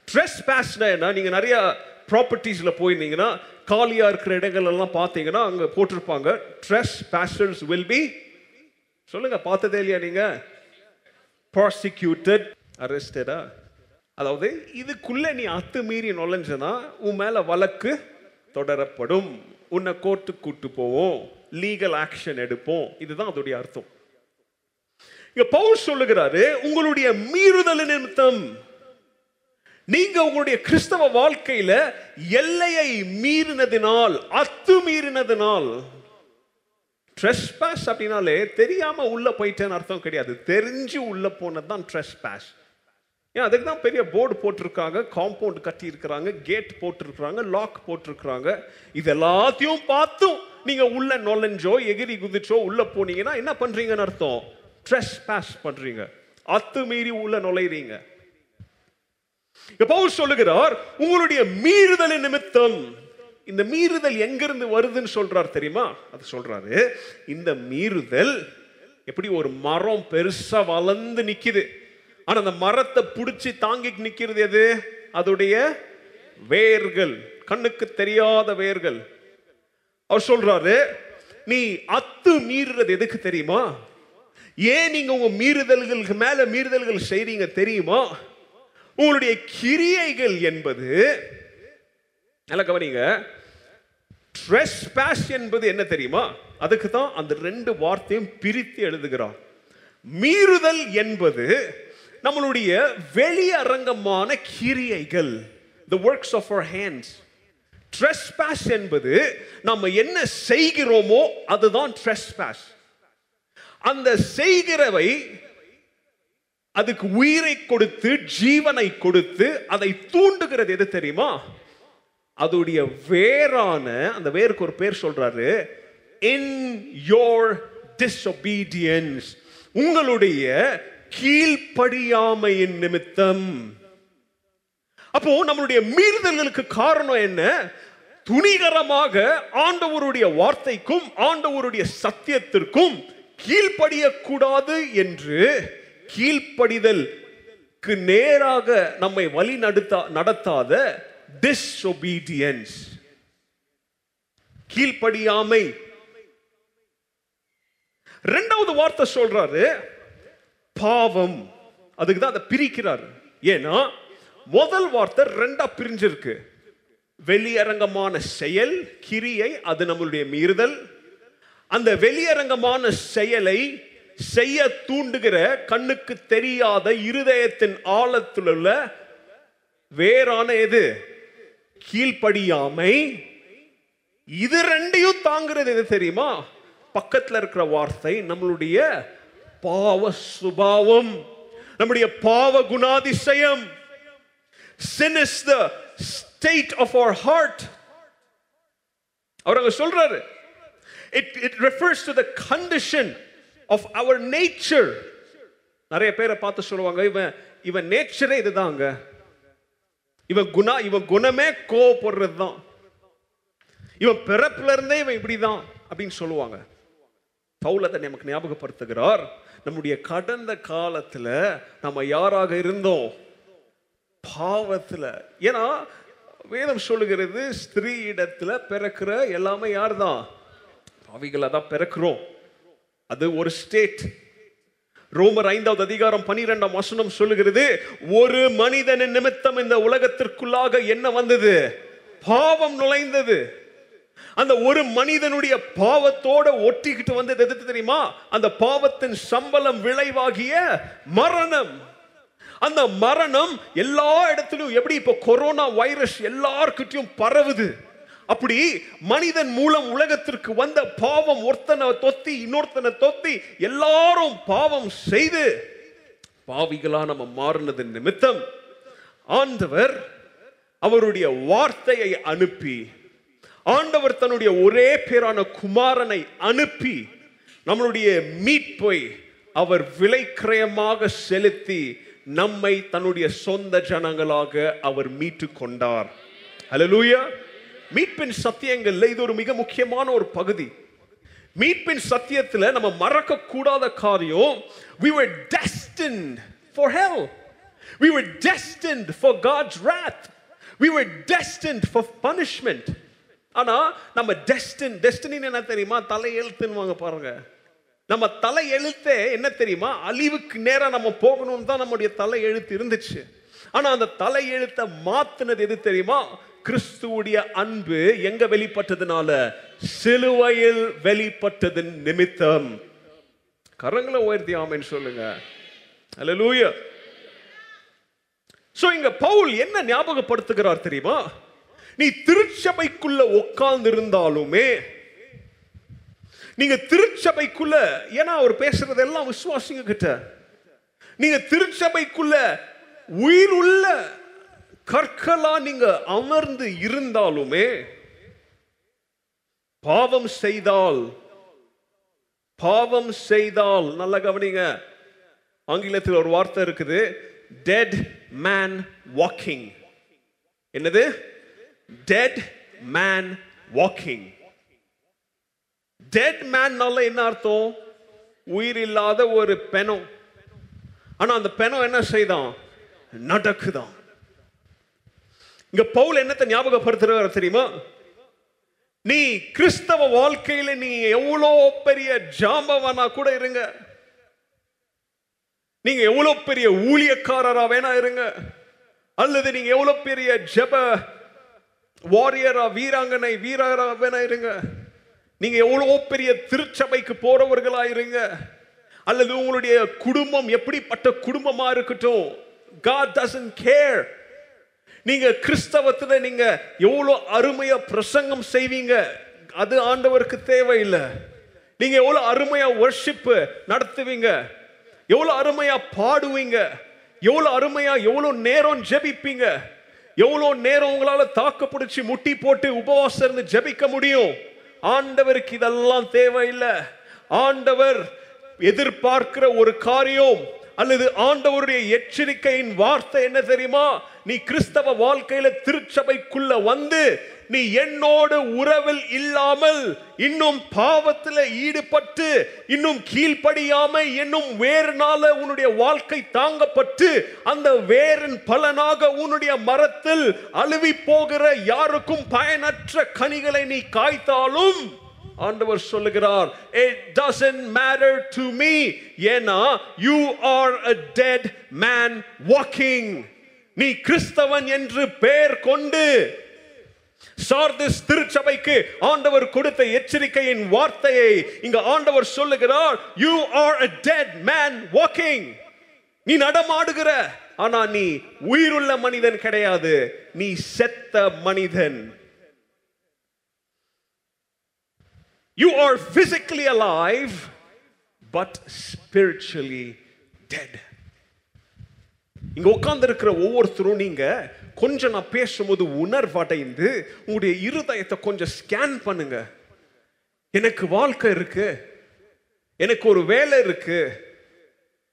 ட்ரெஸ்பாஸ்னா என்ன? நீங்கள் நிறைய ப்ராப்பர்ட்டிஸில் போயிருந்தீங்கன்னா காலியாக இருக்கிற இடங்கள் எல்லாம் பார்த்தீங்கன்னா அங்கே போட்டிருப்பாங்க. ட்ரெஸ் பேசர்ஸ் வில் பி சொல்லுங்க பார்த்ததே இல்லையா நீங்கள் ப்ராசிக்யூட்டட் அரெஸ்டடா அதாவது இதுக்குள்ளே நீ அத்துமீறி நுழைஞ்சனா உன் மேலே வழக்கு தொடரப்படும். உன்னை கோர்ட்டுக்கு கூட்டு போவோம். லீகல் ஆக்ஷன் எடுப்போம். இதுதான் அதோடைய அர்த்தம். இங்க பவுல் சொல்லுகிறாரு உங்களுடைய மீறுதல் நிமித்தம் நீங்க உங்களுடைய கிறிஸ்தவ வாழ்க்கையில எல்லையை மீறினதினால் அத்து மீறினதினால் ட்ரெஸ்பாஸ் அப்படின்னாலே தெரியாம உள்ள போயிட்டேன்னு அர்த்தம் கிடையாது. தெரிஞ்சு உள்ள போனது தான் ட்ரெஸ்பாஸ் ஏன் அதுக்கு தான் பெரிய போர்டு போட்டிருக்காங்க காம்பவுண்ட் கட்டியிருக்கிறாங்க கேட் போட்டிருக்கிறாங்க லாக் போட்டிருக்கிறாங்க. இது எல்லாத்தையும் பார்த்தும் நீங்கள் உள்ள நுழைஞ்சோ எகிரி குதிச்சோ உள்ளே போனீங்கன்னா என்ன பண்ணுறீங்கன்னு அர்த்தம்? ட்ரெஸ் பாஸ் பண்ணுறீங்க அத்துமீறி உள்ள நுழையிறீங்க. இங்க பவுல் சொல்லுகிறார் உங்களுடைய மீறுதல் நிமித்தம். இந்த மீறுதல் எங்கிருந்து வருதுன்னு சொல்றார் தெரியுமா? அது சொல்றாரு இந்த மீறுதல் எப்படி ஒரு மரம் பெருசா வளர்ந்து நிக்குது. ஆனா அந்த மரத்தை பிடிச்சி தாங்கி நிக்கிறது எது? அதோடைய வேர்கள் கண்ணுக்கு தெரியாத வேர்கள். அவர் சொல்றாரு நீ அத்து மீறுறது எதுக்கு தெரியுமா? ஏன் நீங்க உங்க மீறுதல்களுக்கு மேல மீறுதல்கள் செய்றீங்க தெரியுமா? உங்களுடைய கிரியைகள் என்பது நல்லா கவனிங்க. ட்ரெஸ்பாஸ் என்பது என்ன தெரியுமா? அதுக்கு தான் அந்த ரெண்டு வார்த்தையும் பிரித்து எழுதுகிறார். மீறுதல் என்பது நம்மளுடைய வெளியரங்கமான கிரியைகள் the works of our hands dress trespass என்பது நம்ம என்ன செய்கிறோமோ அதுதான் trespass. அந்த செய்கிறவை அதுக்கு உயிரை கொடுத்து ஜீவனை கொடுத்து அதை தூண்டுகிறது எது தெரியுமா? அதோடைய வேறான அந்த வேருக்கு ஒரு பேர் சொல்றாரு இன் யோர் disobedience. உங்களுடைய கீழ்ப்படியாமையின் நிமித்தம். அப்போ நம்மளுடைய மீறுதல்களுக்கு காரணம் என்ன? துணிகரமாக ஆண்டவருடைய வார்த்தைக்கும் ஆண்டவருடைய சத்தியத்திற்கும் கீழ்ப்படியக்கூடாது என்று கீழ்ப்படிதலுக்கு நேராக நம்மை வழி நடத்தா நடத்தாத டிஸ்ஒபீடியன்ஸ் கீழ்ப்படியாமை. ரெண்டாவது வார்த்தை சொல்றாரு பாவம். அதுக்கு தான் அதை பிரிக்கிறார். ஏன்னா முதல் வார்த்தை ரெண்டா பிரிஞ்சிருக்கு. வெளியரங்கமான செயல் கிரியை அது நம்மளுடைய மீறுதல். அந்த வெளியரங்கமான செயலை செய்ய தூண்டுகிற கண்ணுக்கு தெரியாத இருதயத்தின் ஆழத்தில் உள்ள வேறான எது? கீழ்ப்படியாமை. இது ரெண்டையும் தாங்கிறது எது தெரியுமா? பக்கத்தில் இருக்கிற வார்த்தை நம்மளுடைய பாவ சுபாவம் நம்முடைய பாவ குணாதிசயம். Sin is the state of our heart. அவர் அங்க சொல்றாரு. It it refers to the condition of our nature நிறைய பேரை பார்த்து சொல்லுவாங்க இவன் இவன் நேச்சரே இதுதாங்க. இவன் குணா இவன் குணமே கோவப்படுறது தான் இவன் பிறப்புல இருந்தே இவன் இப்படிதான் அப்படின்னு சொல்லுவாங்க. பவுலத்தை நமக்கு ஞாபகப்படுத்துகிறார். நம்முடைய கடந்த காலத்தில் நம்ம யாராக இருந்தோம்? பாவத்தில். ஏன்னா வேதம் சொல்லுகிறது ஸ்திரீ இடத்துல பிறக்கிற எல்லாமே யார் தான் பாவிகளாக தான் பிறக்கிறோம். அது ஒரு ஸ்டேட் ரோமர் ஐந்தாவது அதிகாரம் பனிரெண்டாம் வசனம் சொல்லுகிறது ஒரு மனிதனின் நிமித்தம் இந்த உலகத்திற்குள்ளாக என்ன வந்தது? பாவம் நுழைந்தது. அந்த ஒரு மனிதனுடைய பாவத்தோட ஒட்டிக்கிட்டு வந்தது எது தெரியுமா? அந்த பாவத்தின் சம்பளம் விளைவாகிய மரணம். அந்த மரணம் எல்லா இடத்திலும் எப்படி இப்போ கொரோனா வைரஸ் எல்லார்கிட்டையும் பரவுது? அப்படி மனிதன் மூலம் உலகத்திற்கு வந்த பாவம் ஒருத்தனை தொத்தி இன்னொருத்தனை தொத்தி எல்லாரும் பாவம் செய்து பாவிகளா நம்ம மாறினது நிமித்தம் ஆண்டவர் அவருடைய வார்த்தையை அனுப்பி ஆண்டவர் தன்னுடைய ஒரே பேரான குமாரனை அனுப்பி நம்மளுடைய மீட்பை அவர் விலைக்கிரயமாக செலுத்தி நம்மை தன்னுடைய சொந்த ஜனங்களாக அவர் மீட்டு கொண்டார். அலலூயா மீட்பின் சத்தியங்கள்ல இது ஒரு மிக முக்கியமான ஒரு பகுதி. மீட்பின் சத்தியத்துல நம்ம மறக்க கூடாத காரியம் we were destined for hell. We were destined for god's wrath. We were destined for punishment. ஆனால் நம்ம டெஸ்டின் டெஸ்டினின்னு என்ன தெரியுமா? தலையெழுத்துன்னு பாருங்க. நம்ம தலை எழுத்தே என்ன தெரியுமா? அழிவுக்கு நேராக நம்ம போகணும்னு தான் நம்முடைய தலை எழுத்து இருந்துச்சு. ஆனால் அந்த தலை எழுத்தை மாத்தினது எது தெரியுமா? கிறிஸ்துவுடைய அன்பு எங்க வெளிப்பட்டதுனால? சிலுவையில் வெளிப்பட்டதின் நிமித்தம். கரங்களை உயர்த்தி ஆமைன்னு சொல்லுங்க. அல்லேலூயா சோ இங்க பவுல் என்ன ஞாபகப்படுத்துகிறார் தெரியுமா? நீ திருச்சபைக்குள்ள உட்கார்ந்து இருந்தாலுமே நீங்க திருச்சபைக்குள்ள ஏன்னா அவர் பேசுறது எல்லாம் விசுவாசிங்க கிட்ட நீங்க திருச்சபைக்குள்ள உயிர் உள்ள கற்களா நீங்க அமர்ந்து இருந்தாலுமே பாவம் செய்தால் பாவம் செய்தால் நல்ல கவனிங்க. ஆங்கிலத்தில் ஒரு வார்த்தை இருக்குது டெட் மேன் வாக்கிங் என்னது? டெட் மேன் வாக்கிங் டெட் மேன்னால என்ன அர்த்தம்? உயிர் இல்லாத ஒரு பெணம். ஆனா அந்த பெணம் என்ன செய்தான்? நடக்குதான். இங்க பவுல் என்னத்தை ஞாபகப்படுத்துறாரு தெரியுமா? நீ கிறிஸ்தவ வாழ்க்கையில நீ எவ்வளோ பெரிய ஜாம்பவனா கூட இருங்க. நீங்க எவ்வளோ பெரிய ஊழியக்காரரா வேணா இருங்க. அல்லது நீங்க எவ்வளோ பெரிய ஜெப வாரியரா வீராங்கனை வீரராவனா இருங்க. நீங்க எவ்வளவு பெரிய திருச்சபைக்கு போறவர்களா இருங்க. அல்லது உங்களுடைய குடும்பம் எப்படிப்பட்ட குடும்பமா இருக்கட்டும். காட் doesn't கேர் நீங்க கிறிஸ்தவத்துல நீங்க எவ்வளவு அருமையா பிரசங்கம் செய்வீங்க. அது ஆண்டவருக்கு தேவையில்லை. நீங்க எவ்வளவு அருமையா ஒர்ஷிப்பு நடத்துவீங்க. எவ்வளவு அருமையா பாடுவீங்க. எவ்வளவு அருமையா எவ்வளவு நேரம் ஜெபிப்பீங்க. எவ்வளோ நேரம் உங்களால தாக்கு பிடிச்சி முட்டி போட்டு உபவாசம் இருந்து ஜெபிக்க முடியும்? ஆண்டவருக்கு இதெல்லாம் தேவையில்லை. ஆண்டவர் எதிர்பார்க்கிற ஒரு காரியம் அல்லது ஆண்டவருடைய எச்சரிக்கையின் வார்த்தை என்ன தெரியுமா? நீ கிறிஸ்தவ வாழ்க்கையில திருச்சபைக்குள்ள வந்து நீ என்னோடு உறவில் இல்லாமல் இன்னும் பாவத்தில் ஈடுபட்டு இன்னும் கீழ்ப்படியாம இன்னும் வேறுனால உன்னுடைய வாழ்க்கை தாங்கப்பட்டு அந்த வேரின் பலனாக உன்னுடைய மரத்தில் அழுவி போகிற யாருக்கும் பயனற்ற கனிகளை நீ காய்த்தாலும் ஆண்டவர் சொல்லுகிறார் it doesn't matter to me. ஏனா you are a dead man walking. நீ கிறிஸ்தவன் என்று பெயர் கொண்டு சார்திஸ் திருச்சபைக்கு ஆண்டவர் கொடுத்த எச்சரிக்கையின் வார்த்தையை இங்க ஆண்டவர் சொல்லுகிறார் you are a dead man walking நீ நடமாடுகிற ஆனா நீ உயிருள்ள மனிதன் கிடையாது. நீ செத்த மனிதன். You are physically alive but spiritually dead இங்க உட்கார்ந்து இருக்கிற ஒவ்வொருத்தரும் நீங்க கொஞ்சம் நான் பேசும்போது உணர்வடைந்து உங்களுடைய இருதயத்தை கொஞ்சம் ஸ்கேன் பண்ணுங்க. எனக்கு வாழ்க்கை இருக்கு. எனக்கு ஒரு வேலை இருக்கு.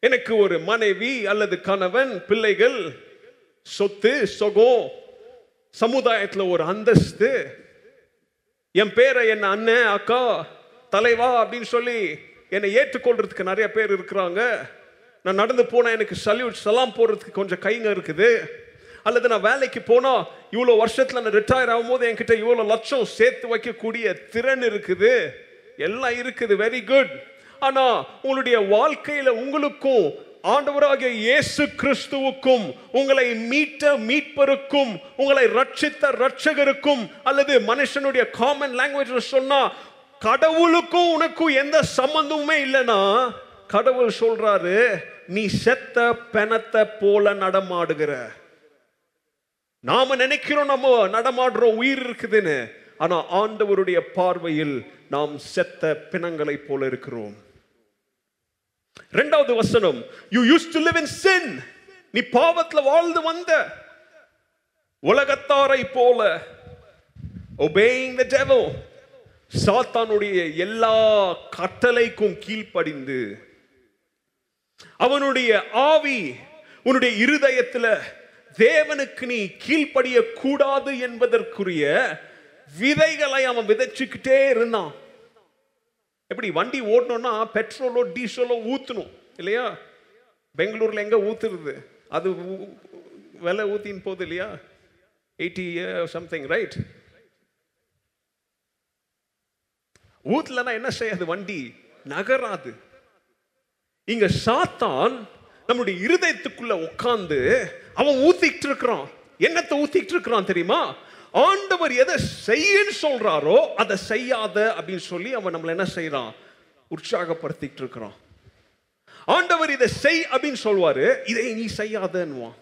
எனக்கு ஒரு மனைவி அல்லது கணவன் பிள்ளைகள் சொத்து சொகம் சமுதாயத்தில் ஒரு அந்தஸ்து. என் பேரை என்ன அண்ணன் அக்கா தலைவா அப்படின்னு சொல்லி என்னை ஏற்றுக்கொள்றதுக்கு நிறைய பேர் இருக்கிறாங்க. நான் நடந்து போனால் எனக்கு சல்யூட் சலாம் போடுறதுக்கு கொஞ்சம் கைங்க இருக்குது. அல்லது நான் வேலைக்கு போனால் இவ்வளோ வருஷத்தில் நான் ரிட்டையர் ஆகும்போது என்கிட்ட இவ்வளோ லட்சம் சேர்த்து வைக்கக்கூடிய திறன் இருக்குது. எல்லாம் இருக்குது. வெரி குட் ஆனால் உங்களுடைய வாழ்க்கையில் உங்களுக்கும் ஆண்டவராகிய இயேசு கிறிஸ்துவுக்கும் உங்களை மீட்ட மீட்பருக்கும் உங்களை ரட்சித்த ரட்சகருக்கும் அல்லது மனுஷனுடைய காமன் லாங்குவேஜ் சொன்னா கடவுளுக்கும் உனக்கும் எந்த சம்பந்தமுமே இல்லைன்னா கடவுள் சொல்றாரு நீ செத்த பெணத்தை போல நடமாடுகிற. நாம நினைக்கிறோம் நம்ம நடமாடுறோம் உயிர் இருக்குதுன்னு. ஆனா ஆண்டவருடைய பார்வையில் நாம் செத்த பிணங்களை போல இருக்கிறோம். ரெண்டாவது வசனம் you used to live in sin நீ பாவத்துல வாழ்ந்து வந்த உலகத்தாரை போல obeying the devil. சாத்தானுடைய எல்லா கட்டளைக்கும் கீழ்ப்படிந்து அவனுடைய ஆவி உன்னுடைய இருதயத்துல தேவனுக்கு நீ கீழ்ப்படிய கூடாது என்பதற்குரிய விதைகளை அவன் விதைச்சுக்கிட்டே இருந்தான். எப்படி வண்டி ஓடணும்னா பெட்ரோலோ டீசலோ ஊத்தணும் இல்லையா? பெங்களூர்ல எங்க ஊத்துறது? அது ஊ- விலை ஊத்தின் போகுது இல்லையா? எயிட்டி சம்திங் ரைட் ஊத்தலன்னா என்ன செய்யாது வண்டி? நகராது. இங்க சாத்தான் நம்முடைய இருதயத்துக்குள்ள உட்கார்ந்து அவன் ஊத்திக்கிட்டு இருக்கிறான் என்னத்தை ஊத்திக்கிட்டு இருக்கிறான் தெரியுமா? ஆண்டவர் எதை செய்யன்னு சொல்றாரோ அதை செய்யாத அப்படின்னு சொல்லி அவன் நம்மளை என்ன செய்யறான் உற்சாகப்படுத்திக்கிட்டு இருக்கிறான் ஆண்டவர் இதை செய் அப்படின்னு சொல்வாரு இதை நீ செய்யாதன்னுவான்.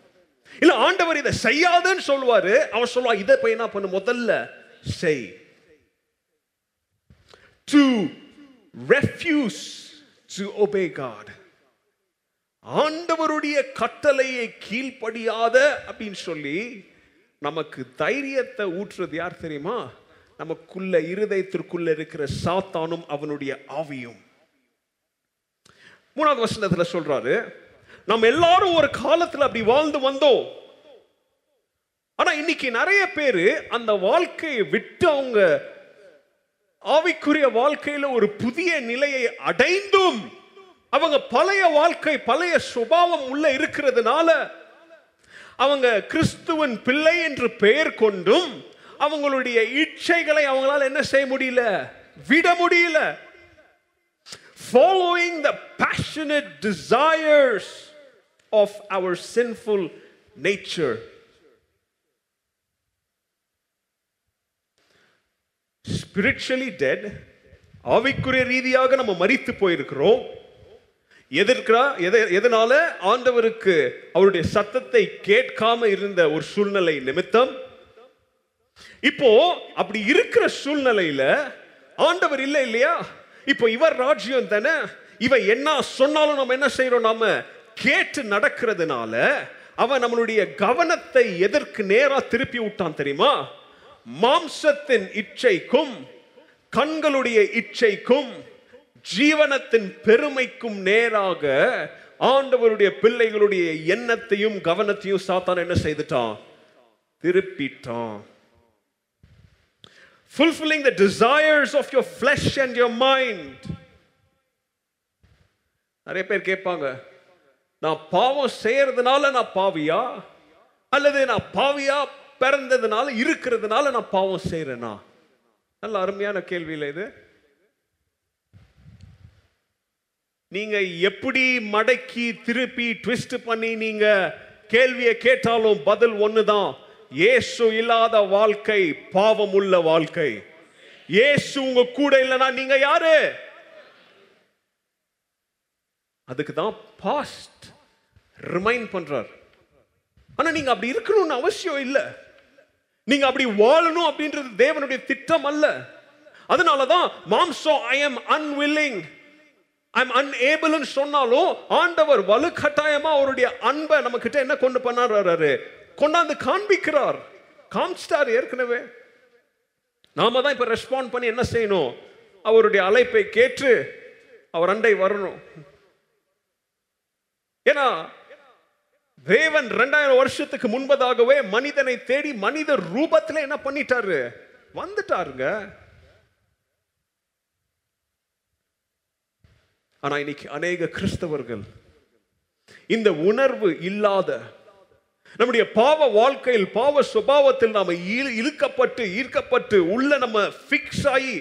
இல்ல ஆண்டவர் இதை செய்யாதன்னு சொல்வாரு அவன் சொல்லுவான் இதை போய் என்ன பண்ணு முதல்ல செய். To refuse to obey God ஆண்டவருடைய கட்டளையை கீழ்ப்படியாத அப்படின்னு சொல்லி நமக்கு தைரியத்தை ஊற்றுறது யார் தெரியுமா? நமக்குள்ள இருதயத்திற்குள்ள இருக்கிற சாத்தானும் அவனுடைய ஆவியும். மூணாவது வசனத்துல சொல்றாரு நம்ம எல்லாரும் ஒரு காலத்துல அப்படி வாழ்ந்து வந்தோம். ஆனா இன்னைக்கு நிறைய பேரு அந்த வாழ்க்கையை விட்டு அவங்க ஆவிக்குரிய வாழ்க்கையில ஒரு புதிய நிலையை அடைந்தும் அவங்க பழைய வாழ்க்கை பழைய சுபாவம் உள்ள இருக்கிறதுனால அவங்க கிறிஸ்துவன் பிள்ளை என்று பெயர் கொண்டும் அவங்களுடைய இச்சைகளை அவங்களால என்ன செய்ய முடியல? விட முடியல. Following the passionate desires of our sinful nature spiritually dead ஆவிக்குரிய ரீதியாக நம்ம மறித்து போயிருக்கிறோம். எதிர்க்கிறா? எதை எதனால? ஆண்டவருக்கு அவருடைய சத்தத்தை கேட்காம இருந்த ஒரு சூழ்நிலை நிமித்தம். இப்போ அப்படி இருக்கிற சூழ்நிலையில ஆண்டவர் இல்லை இல்லையா? இப்போ இவர் ராஜ்யம் தானே? இவன் என்ன சொன்னாலும் நம்ம என்ன செய்யறோம் நாம கேட்டு நடக்கிறதுனால அவன் நம்மளுடைய கவனத்தை எதற்கு நேரா திருப்பி விட்டான் தெரியுமா? மாம்சத்தின் இச்சைக்கும் கண்களுடைய இச்சைக்கும் ஜீவனத்தின் பெருமைக்கும் நேராக ஆண்டவருடைய பிள்ளைகளுடைய எண்ணத்தையும் கவனத்தையும் சாத்தான் என்ன செய்துட்டான்? திருப்பிட்டான். Fulfilling the desires of your flesh and your mind. நிறைய பேர் கேட்பாங்க நான் பாவம் செய்யறதுனால நான் பாவியா? அல்லது நான் பாவியா பிறந்ததுனால இருக்கிறதுனால நான் பாவம் செய்யறேனா? நல்ல அருமையான கேள்வியில் இது. நீங்க எப்படி மடக்கி திருப்பி ட்விஸ்ட் பண்ணி நீங்க கேள்வியை கேட்டாலும் பதில் ஒண்ணுதான். ஏசு இல்லாத வாழ்க்கை பாவம் உள்ள வாழ்க்கை. ஏசு உங்க கூட இல்லைன்னா நீங்க யாரு? அதுக்கு தான் பாஸ்ட் ரிமைண்ட் பண்றார். ஆனா நீங்க அப்படி இருக்கணும்னு அவசியம் இல்லை. நீங்க அப்படி வாழணும் அப்படின்றது தேவனுடைய திட்டம் அல்ல. அதனாலதான் மாம்சோ ஐ எம் அன்வில்லிங் ஐம் அன்ஏபிள்னு சொன்னாலும் ஆண்டவர் வலுக்கட்டாயமா அவருடைய அன்பை நம்ம கிட்ட என்ன கொண்டு பண்ணாரு கொண்டாந்து காண்பிக்கிறார். காமிச்சிட்டார் ஏற்கனவே. நாம தான் இப்ப ரெஸ்பாண்ட் பண்ணி என்ன செய்யணும்? அவருடைய அழைப்பை கேட்டு அவர் அண்டை வரணும். ஏன்னா தேவன் ரெண்டாயிரம் வருஷத்துக்கு முன்பதாகவே மனிதனை தேடி மனித ரூபத்தில் என்ன பண்ணிட்டாரு? வந்துட்டாருங்க. ஆனால் இன்னைக்கு அநேக கிறிஸ்தவர்கள் இந்த உணர்வு இல்லாத நம்முடைய பாவ வாழ்க்கையில் பாவ சுபாவத்தில் நாம் இழு- இழுக்கப்பட்டு ஈர்க்கப்பட்டு உள்ள நம்ம ஃபிக்ஸ் ஆகி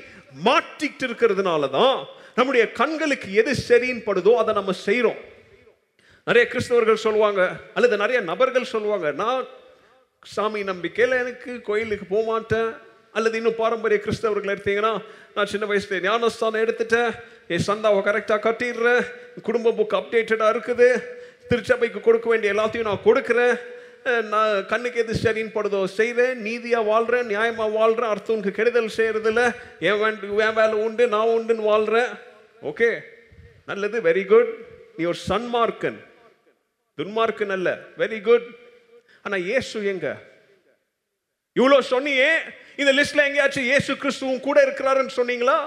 மாட்டிக்கிட்டு இருக்கிறதுனால தான் நம்முடைய கண்களுக்கு எது சரின்னு படுதோ அதை நம்ம செய்கிறோம் நிறைய கிறிஸ்தவர்கள் சொல்லுவாங்க அல்லது நிறைய நபர்கள் சொல்லுவாங்க நான் சாமி நம்பிக்கையில் எனக்கு கோயிலுக்கு போக மாட்டேன். அல்லது இன்னும் பாரம்பரிய கிறிஸ்தவர்கள் எடுத்தீங்கன்னா நான் சின்ன வயசுல ஞானஸ்தானம் எடுத்துட்டேன். என் சந்தாவை கரெக்டாக கட்டிடுறேன். குடும்ப புக் அப்டேட்டடாக இருக்குது. திருச்சபைக்கு கொடுக்க வேண்டிய எல்லாத்தையும் நான் கொடுக்குறேன். நான் கண்ணுக்கு எது சரின்னு படுதோ செய்கிறேன் நீதியாக வாழ்கிறேன் நியாயமாக வாழ்கிறேன் அடுத்தவனுக்கு கெடுதல் செய்கிறதில்ல என் வேண்டு என் வேலை உண்டு நான் உண்டுன்னு வாழ்கிறேன் ஓகே நல்லது வெரி குட் நீ ஒரு சன்மார்க்கன். துன்மார்க்கன் அல்ல. வெரி குட் ஆனால் ஏசு எங்க? இவ்வளோ சொன்னியே இந்த லிஸ்ட்ல எங்கேயாச்சும் இயேசு கிறிஸ்துவும் கூட இருக்கிறாருன்னு சொன்னீங்களா?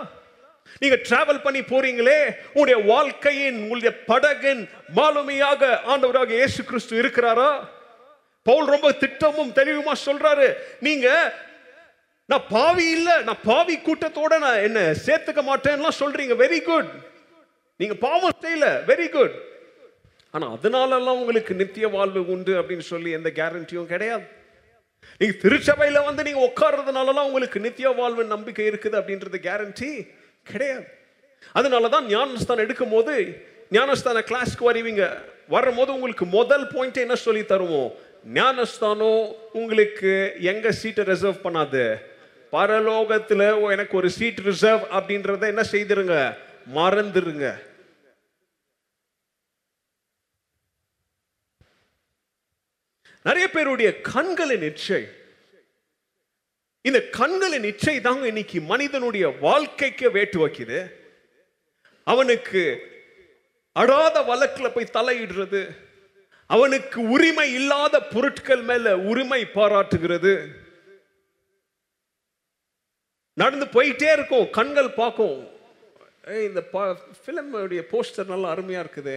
நீங்க டிராவல் பண்ணி போறீங்களே உங்களுடைய வாழ்க்கையின் உங்களுடைய படகின் மாலுமையாக ஆண்டவராக இயேசு கிறிஸ்து இருக்கிறாரா? பவுல் ரொம்ப திட்டமும் தெளிவுமா சொல்றாரு நீங்க நான் பாவி இல்ல நான் பாவி கூட்டத்தோட நான் என்ன சேர்த்துக்க மாட்டேன்லாம் சொல்றீங்க. வெரி குட் நீங்க பாவம் செய்யல. வெரி குட் ஆனா அதனாலலாம் உங்களுக்கு நித்திய வாழ்வு உண்டு அப்படின்னு சொல்லி எந்த கேரண்டியும் கிடையாது. நீங்க திருச்சபையில வந்து நீங்க உட்கார்றதுனாலலாம் உங்களுக்கு நித்திய வாழ்வின் நம்பிக்கை இருக்குது அப்படின்றது கேரண்டி கிடையாது. அதனால தான் ஞானஸ்தானம் எடுக்கும் போது ஞானஸ்தான கிளாஸ்க்கு வருவீங்க. வரும்போது உங்களுக்கு முதல் பாயிண்ட் என்ன சொல்லி தருவோம்? ஞானஸ்தானம் உங்களுக்கு எங்க சீட்டை ரிசர்வ் பண்ணாது. பரலோகத்துல எனக்கு ஒரு சீட் ரிசர்வ் அப்படின்றத என்ன செய்திருங்க? மறந்துருங்க. நிறைய பேருடைய கண்களின் இச்சை இந்த கண்களின் இச்சை தாங்க இன்னைக்கு மனிதனுடைய வாழ்க்கைக்கு வேட்டு வைக்குது. அவனுக்கு அடாத வழக்கில் போய் தலையிடுறது. அவனுக்கு உரிமை இல்லாத பொருட்கள் மேல உரிமை பாராட்டுகிறது. நடந்து போயிட்டே இருக்கும் கண்கள் பார்க்கும். இந்த ஃபிலிமுடைய போஸ்டர் நல்லா அருமையா இருக்குது.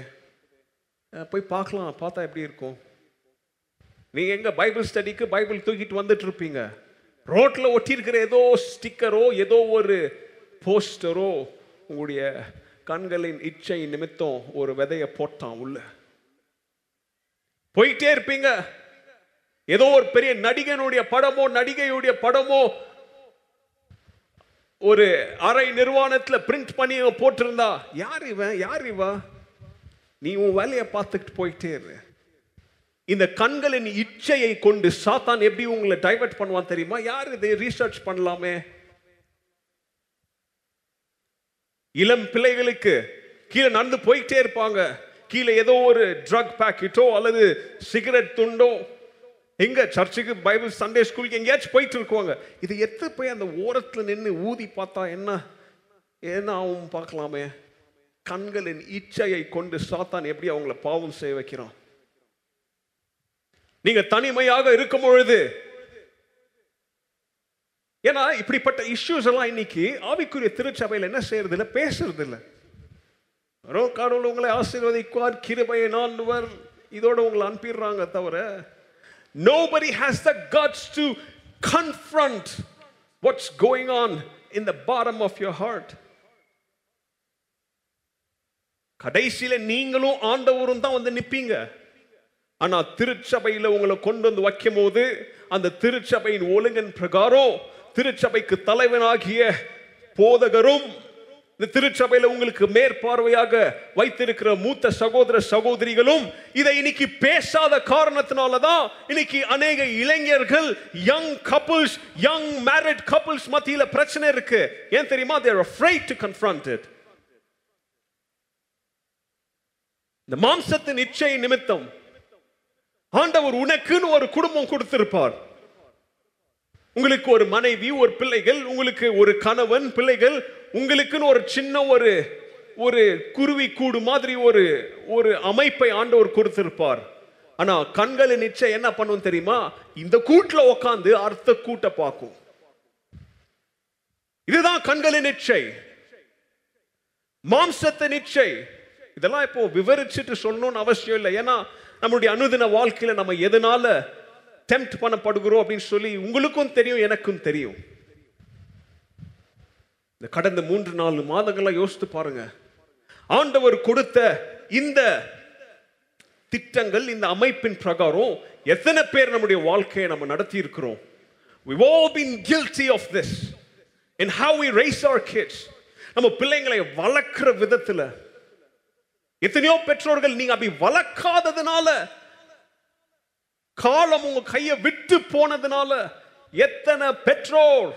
போய் பார்க்கலாம் பார்த்தா எப்படி இருக்கும்? நீங்கள் எங்கே பைபிள் ஸ்டடிக்கு பைபிள் தூக்கிட்டு வந்துட்டு இருப்பீங்க ரோட்டில் ஒட்டியிருக்கிற ஏதோ ஸ்டிக்கரோ ஏதோ ஒரு போஸ்டரோ உங்களுடைய கண்களின் இச்சை நிமித்தம் ஒரு விதைய போட்டான் உள்ள. போயிட்டே இருப்பீங்க. ஏதோ ஒரு பெரிய நடிகனுடைய படமோ நடிகையுடைய படமோ ஒரு அரை நிர்வாணத்தில் பிரிண்ட் பண்ணி போட்டிருந்தா யார் இவன்? யார் இவன் நீ உன் வேலையை பார்த்துக்கிட்டு போயிட்டே இரு. இந்த கண்களின் இச்சையை கொண்டு சாத்தான் எப்படி உங்களை டைவர்ட் பண்ணுவான் தெரியுமா? யார் இதை ரீசர்ச் பண்ணலாமே? இளம் பிள்ளைகளுக்கு கீழே நடந்து போயிட்டே இருப்பாங்க. கீழே ஏதோ ஒரு ட்ரக் பேக்கெட்டோ அல்லது சிகரெட் துண்டோ. எங்க சர்ச்சுக்கு பைபிள் சண்டே ஸ்கூலுக்கு எங்கேயாச்சும் போயிட்டு இருக்குவாங்க. இது எத்து போய் அந்த ஓரத்தில் நின்று ஊதி பார்த்தா என்ன? என்ன ஆகும் பார்க்கலாமே? கண்களின் இச்சையை கொண்டு சாத்தான் எப்படி அவங்கள பாவம் செய்ய வைக்கிறான்? நீங்க தனிமையாக இருக்கும் பொழுது ஏன்னா இப்படிப்பட்ட இஷ்யூஸ் எல்லாம் இன்னைக்கு ஆவிக்குரிய திருச்சபையில் என்ன செய்யறது இல்லை பேசுறது இல்லை ரோ கடவுள் உங்களை ஆசீர்வதிக்குவார் கிருபையை நான்வர் இதோட உங்களை அனுப்பிடுறாங்க தவிர nobody has the guts to confront what's going on in the form of your heart கடைசியில் நீங்களும் ஆண்டவரும் தான் வந்து நிற்பீங்க ஆனால் திருச்சபையில் உங்களை கொண்டு வந்து வைக்கும் போது அந்த திருச்சபையின் ஒழுங்கின் பிரகாரம் திருச்சபைக்கு தலைவனாகிய போதகரும் இந்த திருச்சபையில் உங்களுக்கு மேற்பார்வையாக வைத்திருக்கிற மூத்த சகோதர சகோதரிகளும் இதை இன்னைக்கு பேசாத காரணத்தினால தான் இன்னைக்கு அநேக இளைஞர்கள் young couples young married couples மத்தியில் பிரச்சனை இருக்கு. ஏன் தெரியுமா? They're afraid to confront it. இந்த மாம்சத்தின் இச்சை நிமித்தம் ஆண்டவர் உனக்குன்னு ஒரு குடும்பம் கொடுத்திருப்பார். உங்களுக்கு ஒரு மனைவி ஒரு பிள்ளைகள் உங்களுக்கு ஒரு கணவன் பிள்ளைகள் உங்களுக்குன்னு ஒரு சின்ன ஒரு ஒரு குருவி கூடு மாதிரி ஒரு ஒரு அமைப்பை ஆண்டவர் கொடுத்திருப்பார். ஆனா கண்களை நிச்சயம் என்ன பண்ணும் தெரியுமா? இந்த கூட்டுல உட்காந்து அர்த்த கூட்ட பார்க்கும். இதுதான் கண்களின் நிச்சை மாம்சத்தை நிச்சை இதெல்லாம் இப்போ விவரிச்சுட்டு சொல்லணும்னு அவசியம் இல்லை. ஏன்னா நம்மளுடைய அனுதின வாழ்க்கையில் நம்ம எதனால டெம்ப்ட் பண்ணப்படுகிறோம் அப்படின்னு சொல்லி உங்களுக்கும் தெரியும் எனக்கும் தெரியும். இந்த கடந்த மூன்று நாலு மாதங்களாக யோசித்து பாருங்க. ஆண்டவர் கொடுத்த இந்த திட்டங்கள் இந்த அமைப்பின் பிரகாரம் எத்தனை பேர் நம்முடைய வாழ்க்கையை நம்ம நடத்தி இருக்கிறோம் we've all been guilty of this. In how we raise our kids. நம்ம பிள்ளைங்களை வளர்க்கிற விதத்துல எத்தனையோ பெற்றோர்கள் நீங்க அப்படி வளர்க்காததுனால காலம் உங்க கையை விட்டு போனதுனால எத்தனை பெற்றோர்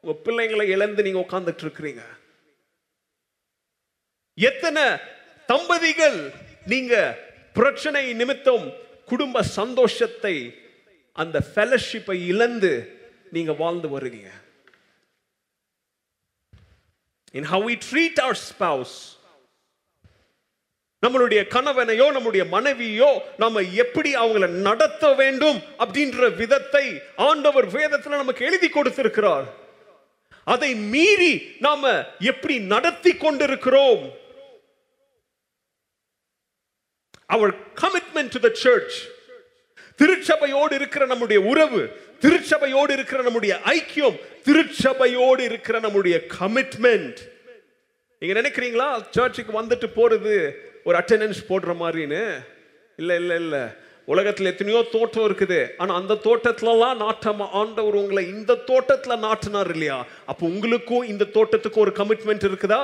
உங்க பிள்ளைங்களை இழந்து நீங்க உட்கார்ந்துட்டு இருக்கிறீங்க. எத்தனை தம்பதிகள் நீங்க பிரச்சனை நிமித்தம் குடும்ப சந்தோஷத்தை அந்த ஃபெலோஷிப்பை இழந்து நீங்க வாழ்ந்து வருவீங்க. In how we treat our spouse நம்மளுடைய கணவனையோ நம்முடைய மனைவியோ நாம எப்படி அவங்கள நடத்த வேண்டும் அப்படின்ற விதத்தை ஆண்டவர் வேதத்துல நமக்கு எழுதி கொடுத்திருக்கிறார். அதை மீறி நாம எப்படி நடத்தி கொண்டிருக்கிறோம்? Our commitment to the church திருச்சபையோடு இருக்கிற நம்முடைய உறவு திருச்சபையோடு இருக்கிற நம்முடைய ஐக்கியம் திருச்சபையோடு இருக்கிற நம்முடைய கமிட்மெண்ட் நீங்க நினைக்கிறீங்களா? சர்ச்சுக்கு வந்துட்டு போறது ஒரு அட்டெண்டன்ஸ் போடுற மாதிரின்னு இல்லை இல்லை இல்லை. உலகத்தில் எத்தனையோ தோட்டம் இருக்குது. ஆனால் அந்த தோட்டத்துலலாம் நாட்டம் ஆண்டவர் உங்களை இந்த தோட்டத்தில் நாட்டினார் இல்லையா? அப்போ உங்களுக்கும் இந்த தோட்டத்துக்கும் ஒரு கமிட்மெண்ட் இருக்குதா?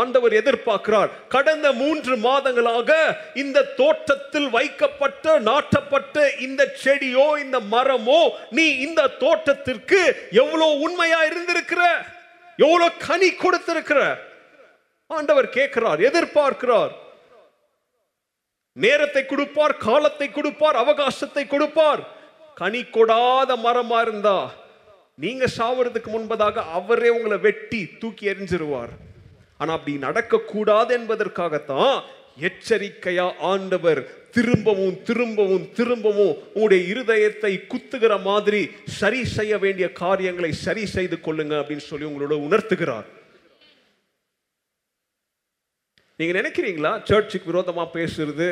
ஆண்டவர் எதிர்பார்க்கிறார். கடந்த மூன்று மாதங்களாக இந்த தோட்டத்தில் வைக்கப்பட்ட நாட்டப்பட்ட இந்த செடியோ இந்த மரமோ நீ இந்த தோட்டத்திற்கு எவ்வளோ உண்மையா இருந்திருக்கிற? எவ்வளோ கனி கொடுத்திருக்கிற? ஆண்டவர் கேட்கிறார் எதிர்பார்க்கிறார். நேரத்தை கொடுப்பார் காலத்தை கொடுப்பார் அவகாசத்தை கொடுப்பார். கனி கொடாத மரமா இருந்தா நீங்க சாவறதுக்கு முன்பதாக அவரே உங்களை வெட்டி தூக்கி எறிஞ்சிருவார். ஆனா அப்படி நடக்கக்கூடாது என்பதற்காகத்தான் எச்சரிக்கையா ஆண்டவர் திரும்பவும் திரும்பவும் திரும்பவும் உங்களுடைய இருதயத்தை குத்துகிற மாதிரி சரி செய்ய வேண்டிய காரியங்களை சரி செய்து கொள்ளுங்க அப்படின்னு சொல்லி உங்களோட உணர்த்துகிறார். நீங்கள் நினைக்கிறீங்களா? சர்ச்சுக்கு விரோதமாக பேசுறது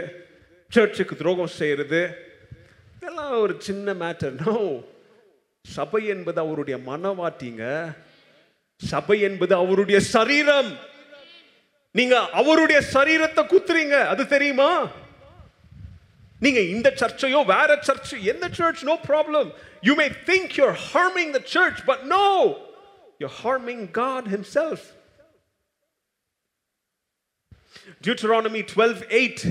சர்ச்சுக்கு துரோகம் செய்யறது? இதெல்லாம் ஒரு சின்ன மேட்டர் நோ சபை என்பது அவருடைய மனவாட்டிங்க. சபை என்பது அவருடைய சரீரம். நீங்க அவருடைய சரீரத்தை குத்துறீங்க. அது தெரியுமா? நீங்க இந்த சர்ச்சையோ வேற சர்ச் எந்த church no problem you may think you're harming the church but no you harming God himself Deuteronomy twelve eight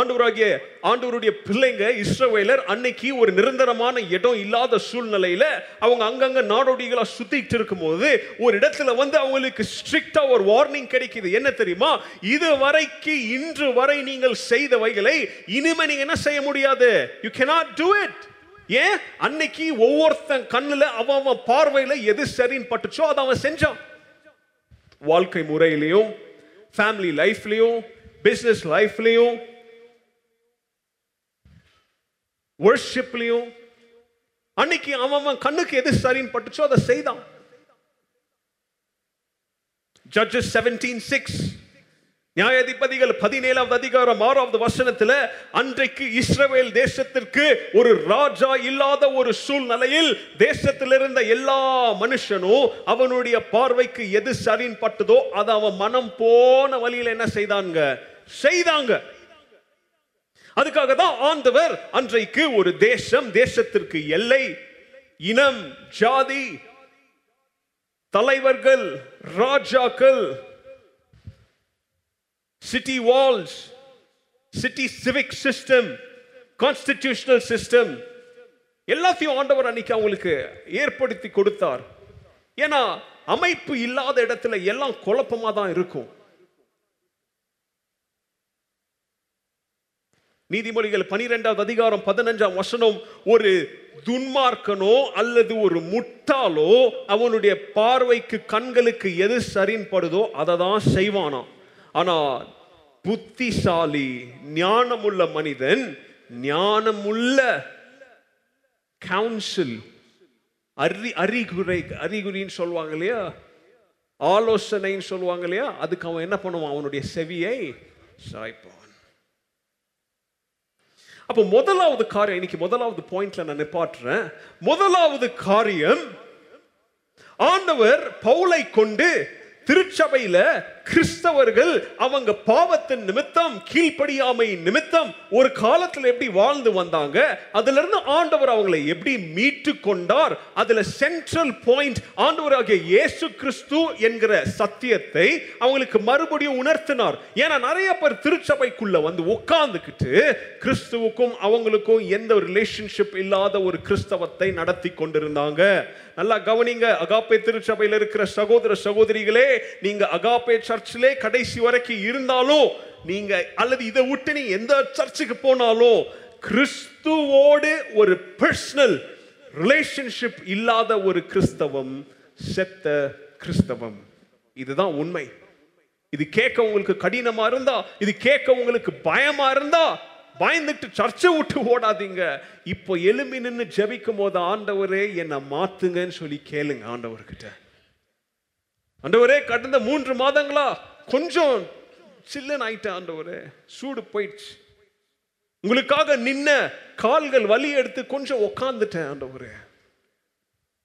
ஆண்டவராகிய ஆண்டவருடைய பிள்ளைங்க இஸ்ரவேலர் அன்னைக்கு ஒரு நிரந்தரமான இடம் இல்லாத சூழ்நிலையில அவங்க அங்கங்க நாடோடிகளா சுத்திட்டு இருக்கும்போது ஒரு இடத்துல வந்து அவங்களுக்கு ஸ்ட்ரிக்டா ஒரு வார்னிங் கிடைக்குது. என்ன தெரியுமா? இது வரைக்கு இன்று வரை நீங்கள் செய்தவைகளை இனிமே நீங்க என்ன செய்ய முடியாது? யூ கெனாட் டூ இட் ஏன்? அன்னைக்கு ஒவ்வொருத்தன் கண்ணுல அவன் அவன் பார்வையில எது சரின்னு பட்டுச்சோ அதை அவன் செஞ்சான். வாழ்க்கை முறையிலையும் ஃபேமிலி லைஃப்லையும் பிசினஸ் லைஃப்லையும் வர்ஷிப்லையும் அன்னைக்கு அவன் அவன் கண்ணுக்கு எது சரின்னு பட்டுச்சோ அதை செய்தான். ஜட்ஜஸ் செவன்டீன் சிக்ஸ் நியாயாதிபதிகள் பதினேழாவது அதிகாரம் ஆறாவது வசனத்துல அன்றைக்கு இஸ்ரவேல் தேசத்திற்கு ஒரு ராஜா இல்லாத ஒரு சூழ்நிலையில் தேசத்தில் இருந்த எல்லா மனுஷனும் அவனுடைய பார்வைக்கு எது சரின் பட்டதோ அதை அவன் மனம் போன வழியில என்ன செய்தாங்க? செய்தாங்க. அதுக்காக தான் ஆண்டவர் அன்றைக்கு ஒரு தேசம் தேசத்திற்கு எல்லை இனம் ஜாதி தலைவர்கள் ராஜாக்கள் city walls city civic system constitutional system எல்லாத்தையும் ஆண்டவர் அன்னைக்கு அவங்களுக்கு ஏற்படுத்தி கொடுத்தார். ஏன்னா அமைப்பு இல்லாத இடத்துல எல்லாம் குழப்பமா தான் இருக்கும். நீதிமொழிகள் பனிரெண்டாவது அதிகாரம் பதினஞ்சாம் வசனம் ஒரு துன்மார்க்கனோ அல்லது ஒரு முட்டாளோ அவனுடைய பார்வைக்கு கண்களுக்கு எது சரின்படுதோ அதை தான் செய்வானாம். ஆனா புத்திசாலி ஞானமுள்ள மனிதன் ஞானமுள்ள கவுன்சில் அறி அறிகுறை அறிகுறின்னு சொல்லுவாங்க இல்லையா? ஆலோசனைன்னு சொல்லுவாங்க இல்லையா? அதுக்கு அவன் என்ன பண்ணுவான்? அவனுடைய செவியை சாய்ப்பான் அப்போ முதலாவது காரியம் இன்னைக்கு முதலாவது பாயிண்ட்ல நான் நிப்பாட்டுறேன். முதலாவது காரியம் ஆண்டவர் பவுலை கொண்டு திருச்சபையில கிறிஸ்தவர்கள் அவங்க பாவத்தின் நிமித்தம் கீழ்ப்படியாமை நிமித்தம் ஒரு காலத்தில் எப்படி வாழ்ந்து வந்தாங்க அதுல இருந்து ஆண்டவர் அவங்களை எப்படி மீட்டு கொண்டார் அதுல சென்ட்ரல் பாயிண்ட் ஆண்டவராகிய இயேசு கிறிஸ்து என்கிற சத்தியத்தை அவங்களுக்கு மறுபடியும் உணர்த்தினார். ஏன்னா நிறைய பேர் திருச்சபைக்குள்ள வந்து உட்கார்ந்துக்கிட்டு கிறிஸ்துவுக்கும் அவங்களுக்கும் எந்த ரிலேஷன்ஷிப் இல்லாத ஒரு கிறிஸ்தவத்தை நடத்தி கொண்டிருந்தாங்க. நல்லா கவனிங்க அகாப்பே திருச்சபையில் இருக்கிற சகோதர சகோதரிகளே நீங்க அகாப்பே சர்ச்சிலே கடைசி வரைக்கும் இருந்தாலும் நீங்க அல்லது இதை விட்டு நீ எந்த சர்ச்சுக்கு போனாலும் கிறிஸ்துவோடு ஒரு பர்சனல் ரிலேஷன்ஷிப் இல்லாத ஒரு கிறிஸ்தவம் செத்த கிறிஸ்தவம். இதுதான் உண்மை. இது கேட்க உங்களுக்கு கடினமா இருந்தா இது கேட்க உங்களுக்கு பயமா இருந்தா பயந்துட்டு சர்ச்சை விட்டு ஓடாதீங்க. இப்போ எலும்பி நின்று ஜபிக்கும் போது ஆண்டவரே என்னை மாத்துங்கன்னு சொல்லி கேளுங்க ஆண்டவர்கிட்ட. ஆண்டவரே கடந்த மூன்று மாதங்களா கொஞ்சம் சில்லன் ஆயிட்டேன் ஆண்டவரே. சூடு போயிடுச்சு. உங்களுக்காக நின்ன கால்கள் வலி எடுத்து கொஞ்சம் உக்காந்துட்டேன் ஆண்டவரே.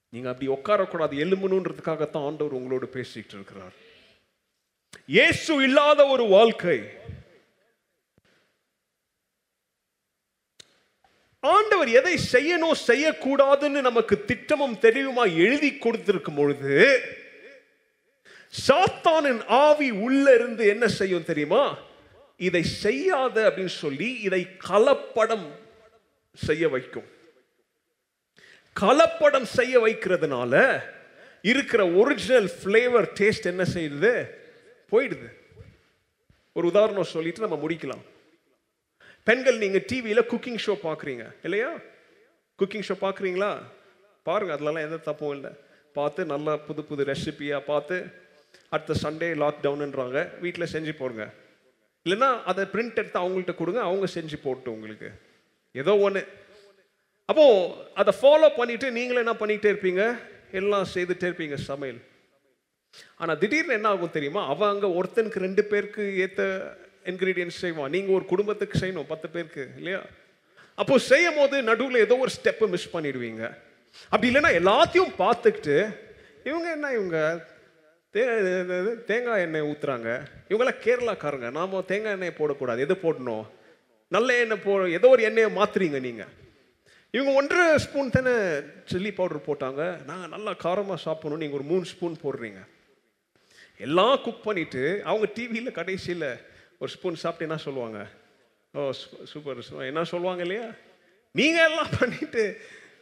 நீங்க அப்படி உட்காரக்கூடாது எலும்பணுன்றதுக்காகத்தான் ஆண்டவர் உங்களோடு பேசிட்டு இருக்கிறார். இயேசு இல்லாத ஒரு வாழ்க்கை. ஆண்டவர் எதை செய்யணும் செய்யக்கூடாதுன்னு நமக்கு திட்டமும் தெரியுமா எழுதி கொடுத்திருக்கும் பொழுது சாத்தானின் ஆவி உள்ள இருந்து என்ன செய்யும் தெரியுமா? இதை செய்யாத அப்படின்னு சொல்லி இதை கலப்படம் செய்ய வைக்கும். கலப்படம் செய்ய வைக்கிறதுனால இருக்கிற ஒரிஜினல் ஃப்ளேவர் டேஸ்ட் என்ன செய்யுது? போயிடுது. ஒரு உதாரணம் சொல்லிட்டு நம்ம முடிக்கலாம். பெண்கள் நீங்கள் டிவியில் குக்கிங் ஷோ பார்க்குறீங்க இல்லையா? குக்கிங் ஷோ பார்க்குறீங்களா பாருங்கள் அதுலலாம் எந்த தப்பும் இல்லை. பார்த்து நல்லா புது புது ரெசிபியாக பார்த்து அடுத்த சண்டே லாக்டவுன்ன்றாங்க வீட்டில் செஞ்சு போடுங்க. இல்லைன்னா அதை பிரிண்ட் எடுத்து அவங்கள்ட்ட கொடுங்க அவங்க செஞ்சு போட்டு உங்களுக்கு. ஏதோ ஒன்று அப்போது அதை ஃபாலோ பண்ணிவிட்டு நீங்களும் என்ன பண்ணிக்கிட்டே இருப்பீங்க? எல்லாம் செய்துட்டே இருப்பீங்க சமையல். ஆனால் திடீர்னு என்ன ஆகும் தெரியுமா? அவன் அங்கே ஒருத்தனுக்கு ரெண்டு பேருக்கு ஏற்ற இன்க்ரீடியன்ஸ் செய்வான். நீங்கள் ஒரு குடும்பத்துக்கு செய்யணும் பத்து பேருக்கு இல்லையா? அப்போது செய்யும் போது நடுவில் ஏதோ ஒரு ஸ்டெப்பை மிஸ் பண்ணிடுவீங்க. அப்படி இல்லைன்னா எல்லாத்தையும் பார்த்துக்கிட்டு இவங்க என்ன இவங்க? தே தேங்காய் எண்ணெய் ஊற்றுறாங்க இவங்கெல்லாம் கேரளாக்காரங்க. நாம தேங்காய் எண்ணெய் போடக்கூடாது. எது போடணும்? நல்ல எண்ணெய் போ ஏதோ ஒரு எண்ணெயை மாற்றுறீங்க நீங்கள் இவங்க ஒன்றரை ஸ்பூன் தானே சில்லி பவுடர் போட்டாங்க. நாங்கள் நல்லா காரமாக சாப்பிடணும். நீங்கள் ஒரு மூணு ஸ்பூன் போடுறீங்க. எல்லாம் குக் பண்ணிவிட்டு அவங்க டிவியில் கடைசியில் ஒரு ஸ்பூன் சாப்பிட்டு என்ன சொல்லுவாங்க? ஓ சூப்பர் என்ன சொல்லுவாங்க இல்லையா? நீங்கள் எல்லாம் பண்ணிவிட்டு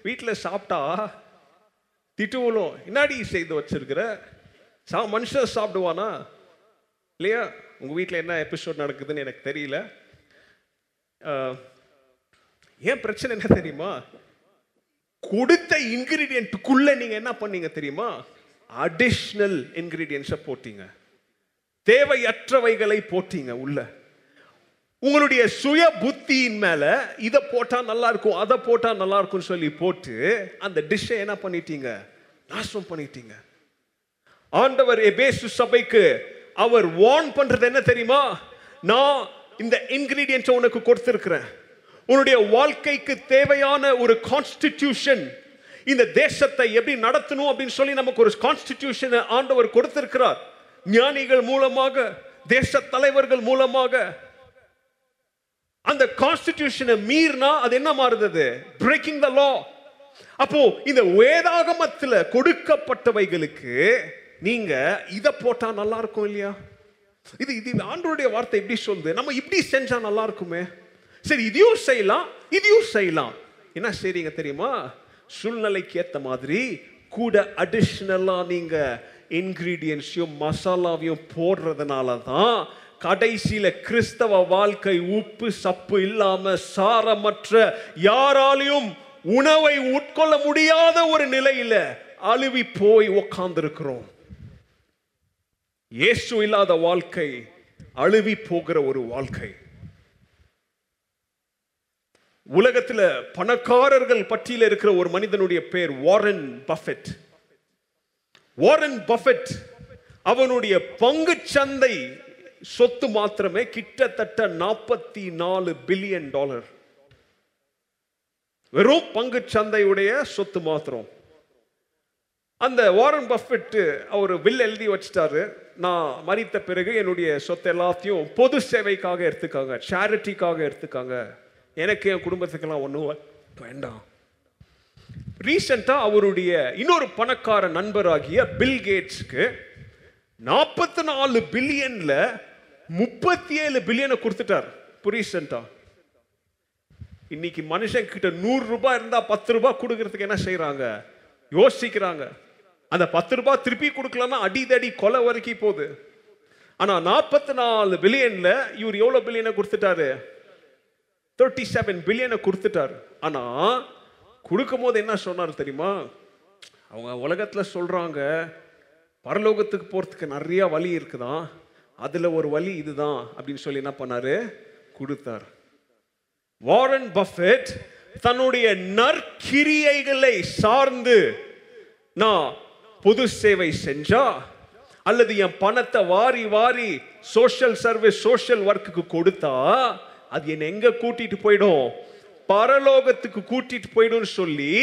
வீட்டில் சாப்பிட்டா திட்டுவலும் என்னாடி செய்து வச்சுருக்கிற? சா மனுஷன் சாப்பிடுவானா? இல்லையா? உங்கள் வீட்டில் என்ன எபிசோட் நடக்குதுன்னு எனக்கு தெரியல. ஏன் பிரச்சனை என்ன தெரியுமா? கொடுத்த இன்கிரீடியன்ட்டுக்குள்ள நீங்கள் என்ன பண்ணீங்க தெரியுமா? அடிஷ்னல் இன்கிரீடியன்ஸை போட்டீங்க. தேவையற்றவைகளை போட்டீங்க உள்ள. உங்களுடைய சுய புத்தியின் மேல இதை போட்டா நல்லா இருக்கும் அதை போட்டா நல்லா இருக்கும்னு சொல்லி போட்டு அந்த டிஷ்ஷை என்ன பண்ணிட்டீங்க? நாசம் பண்ணிட்டீங்க. ஆண்டவர் எபேசு சபைக்கு அவர் வார்ன் பண்றது என்ன தெரியுமா? நான் இந்த இன்கிரீடியன்ட் உனக்கு கொடுத்திருக்கிறேன். உன்னுடைய வாழ்க்கைக்கு தேவையான ஒரு கான்ஸ்டிடியூஷன் இந்த தேசத்தை எப்படி நடத்தணும் அப்படின்னு சொல்லி நமக்கு ஒரு கான்ஸ்டிடியூஷனை ஆண்டவர் கொடுத்திருக்கிறார். ஞானிகள் மூலமாக தேச தலைவர்கள் மூலமாக. அந்த கான்ஸ்டிடியூஷனை மீறினா அது என்ன மாறுது பிரேக்கிங் த லா அப்போ இந்த வேதாகமத்தில் கொடுக்கப்பட்டவைகளுக்கு நீங்க இதை போட்டா நல்லா இருக்கும் இல்லையா? இது இது ஆண்டோடைய வார்த்தை எப்படி சொல்லுது? நம்ம இப்படி செஞ்சா நல்லா இருக்குமே? சரி இதையும் செய்யலாம் இதையும் செய்யலாம். என்ன செய்றீங்க தெரியுமா? சூழ்நிலைக்கு ஏத்த மாதிரி கூட அடிஷ்னலா நீங்க இன்கிரீடியன்ஸையும் மசாலாவையும் போடுறதுனால தான் கடைசியில கிறிஸ்தவ வாழ்க்கை உப்பு சப்பு இல்லாம சாரமற்ற யாராலையும் உணவை உட்கொள்ள முடியாத ஒரு நிலையில அழுவி போய் உக்காந்துருக்கிறோம். இயேசு இல்லாத வாழ்க்கை அழுவி போகிற ஒரு வாழ்க்கை. உலகத்தில் பணக்காரர்கள் பட்டியல இருக்கிற ஒரு மனிதனுடைய பேர் வாரன் பஃபெட் வாரன் பஃபெட் அவனுடைய பங்கு சந்தை சொத்து மாத்திரமே கிட்டத்தட்ட நாற்பத்தி நாலு பில்லியன் டாலர். வெறும் பங்கு சந்தையுடைய சொத்து மாத்திரம். அந்த வாரன் பஃபெட்டு அவர் வில் எழுதி வச்சிட்டாரு. நான் மறித்த பிறகு என்னுடைய சொத்தை எல்லாத்தையும் பொது சேவைக்காக எடுத்துக்காங்க. சேரிட்டிக்காக எடுத்துக்காங்க. எனக்கு என் குடும்பத்துக்கெல்லாம் ஒன்றும் வேண்டாம். ரீசெண்டாக அவருடைய இன்னொரு பணக்கார நண்பராகிய பில் கேட்ஸ்க்கு நாற்பத்தி நாலு பில்லியனில் முப்பத்தி ஏழு பில்லியனை கொடுத்துட்டார். ரீசெண்டா இன்னைக்கு மனுஷன் கிட்ட நூறு ரூபாய் இருந்தால் பத்து ரூபாய் கொடுக்கறதுக்கு என்ன செய்கிறாங்க யோசிக்கிறாங்க. அந்த பத்து ரூபாய் திருப்பி கொடுக்கலன்னா அடிதடி கொலை வரைக்கும் போகுது. ஆனால் நாற்பத்தி நாலு பில்லியனில் இவர் எவ்வளோ பில்லியனை கொடுத்துட்டாரு? தேர்ட்டி செவன் பில்லியனை கொடுத்துட்டாரு. ஆனால் கொடுக்கும் போது என்ன சொன்னார் தெரியுமா? அவங்க உலகத்தில் சொல்கிறாங்க பரலோகத்துக்கு போகிறதுக்கு நிறையா வழி இருக்குதான் அதில் ஒரு வழி இதுதான் அப்படின்னு சொல்லி என்ன பண்ணாரு? கொடுத்தார். வாரன் பஃபெட் தன்னுடைய நற்கிரியைகளை சார்ந்து நான் பொது சேவை செஞ்சா அல்லது என் பணத்தை வாரி வாரி சோஷியல் சர்வீஸ் சோஷியல் ஒர்க்குக்கு கொடுத்தா அது என்னை எங்க கூட்டிட்டு போயிடும்? பரலோகத்துக்கு கூட்டிட்டு போயிடும் சொல்லி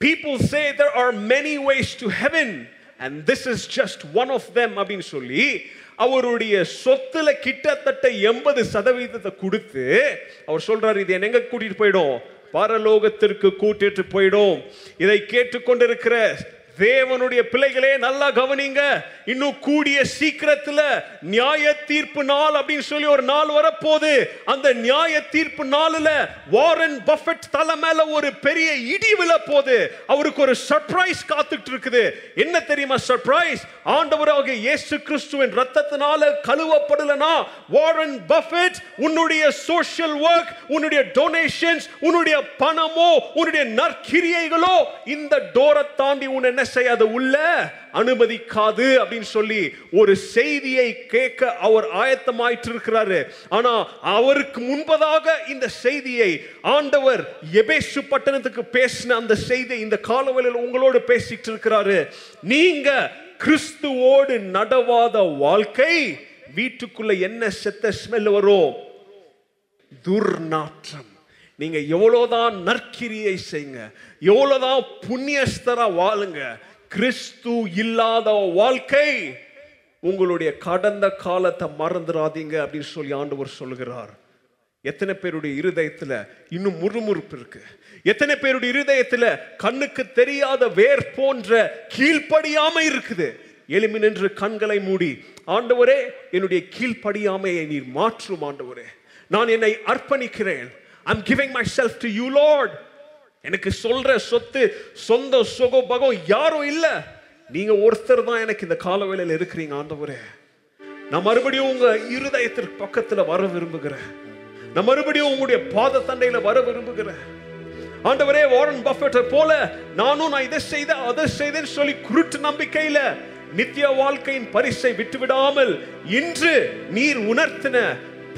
people say there are many ways to heaven and this is just one of them அப்படின்னு சொல்லி அவருடைய சொத்துல கிட்டத்தட்ட எண்பது சதவீதத்தை கொடுத்து அவர் சொல்றாரு இது என்ன எங்க கூட்டிட்டு போயிடும்? பரலோகத்திற்கு கூட்டிட்டு போயிடும். இதை கேட்டுக்கொண்டிருக்கிற தேவனுடைய பிள்ளைகளே நல்லா கவனிங்க. இன்னும் கூடிய சீக்கிரத்துல நியாய தீர்ப்பு நாள் அப்படின்னு சொல்லி ஒரு நாள் வரப்போகுது. அந்த நியாய தீர்ப்பு நாளில் வாரன் பஃபெட் தலை மேல ஒரு பெரிய இடி விழ போகுது அவருக்கு ஒரு சர்ப்ரைஸ் காத்துட்டு இருக்குது. என்ன தெரியுமா சர்ப்ரைஸ் ஆண்டவராக இயேசு கிறிஸ்துவின் ரத்தத்தினால கழுவப்படலனா வாரன் பஃபெட் உன்னுடைய சோஷியல் ஒர்க் உன்னுடைய டொனேஷன்ஸ் உன்னுடைய பணமோ உன்னுடைய நற்கிரியைகளோ இந்த டோரை தாண்டி உன்னை என்ன அது உள்ள அனுமதிக்காது அப்படின்னு சொல்லி ஒரு செய்தியை கேட்க அவர் ஆயத்தமாயிட்டு இருக்கிறாரு ஆனா அவருக்கு முன்பதாக இந்த செய்தியை ஆண்டவர் எபேசு பட்டணத்துக்கு பேசின அந்த செய்தியை இந்த காலவெளியில் உங்களோடு பேசிட்டு இருக்கிறாரு நீங்க கிறிஸ்துவோடு நடவாத வாழ்க்கை வீட்டுக்குள்ள என்ன செத்த ஸ்மெல் வரும்? துர்நாற்றம். நீங்க எவ்வளோதான் நற்கிரியை செய்யுங்க எவ்வளோதான் புண்ணியஸ்தரா வாழுங்க கிறிஸ்து இல்லாத வாழ்க்கை உங்களுடைய கடந்த காலத்தை மறந்துடாதீங்க அப்படின்னு சொல்லி ஆண்டவர் சொல்லுகிறார். எத்தனை பேருடைய இருதயத்தில் இன்னும் முறுமுறுப்பு இருக்கு. எத்தனை பேருடைய இருதயத்தில் கண்ணுக்கு தெரியாத வேர் போன்ற கீழ்ப்படியாமை இருக்குது. எளிமை நின்று கண்களை மூடி ஆண்டவரே என்னுடைய கீழ்ப்படியாமையை நீர் மாற்றும் ஆண்டவரே. நான் என்னை அர்ப்பணிக்கிறேன். I'm giving myself to you Lord எனக்கு சொல்ற சொத்து சொந்த சுக பகம் யாரும் இல்லை. நீங்க ஒருத்தர் தான் எனக்கு இந்த காலவேளையில் இருக்கிறீங்க ஆண்டவரே. நான் மறுபடியும் உங்க இருதயத்திற்கு பக்கத்துல வர விரும்புகிறேன். நான் மறுபடியும் உங்களுடைய பாத தண்டையில வர விரும்புகிறேன். ஆண்டவரே வாரன் பஃபெட்டை போல நானும் நான் இதை செய்த அதை செய்தேன்னு சொல்லி குருட்டு நம்பிக்கையில நித்திய வாழ்க்கையின் பரிசை விட்டுவிடாமல் இன்று நீர் உணர்த்தின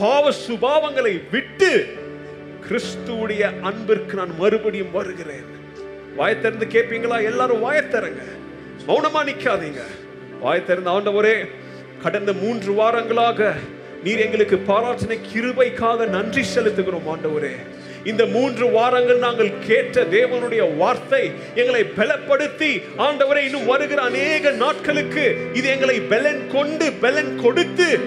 பாவ சுபாவங்களை விட்டு கிறிஸ்துவுடைய அன்பிற்கு நான் மறுபடியும் வருகிறேன். வாயத்திறந்து கேட்பீங்களா? எல்லாரும் வாய் மௌனமா நிக்காதீங்க. வாயத்திறந்து ஆண்டவரே கடந்த மூன்று வாரங்களாக நீர் எங்களுக்கு பாராட்டின கிருபைக்காக நன்றி செலுத்துகிறோம் ஆண்டவரே. இந்த மூன்று வாரங்கள் நாங்கள் கேட்ட தேவனுடைய வார்த்தை எங்களை பலப்படுத்தி ஆண்டவரே இன்னும் வருகிற அநேக நாட்களுக்கு இது எங்களை பலன் கொண்டு பலன் கொடுத்து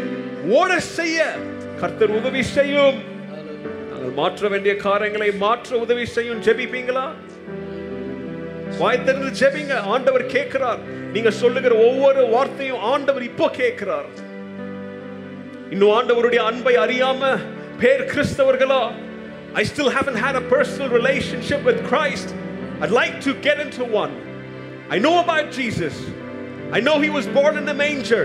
ஓட செய்ய கர்த்தர் உதவி செய்யும். மாற்ற வேண்டிய காரியங்களை மாற்ற உதவி செய்யும் ஜெபிப்பீங்களா வாய் திறந்து ஜெபிங்க ஆண்டவர் கேட்கிறார் நீங்க சொல்லுகிற ஒவ்வொரு வார்த்தையும் ஆண்டவர் இப்போ கேட்கிறார் இன்னும் ஆண்டவருடைய அன்பை அறியாம பேர் கிறிஸ்தவர்களா I still haven't had a personal relationship with Christ. I'd like to get into one. I know about Jesus. I know he was born in a manger.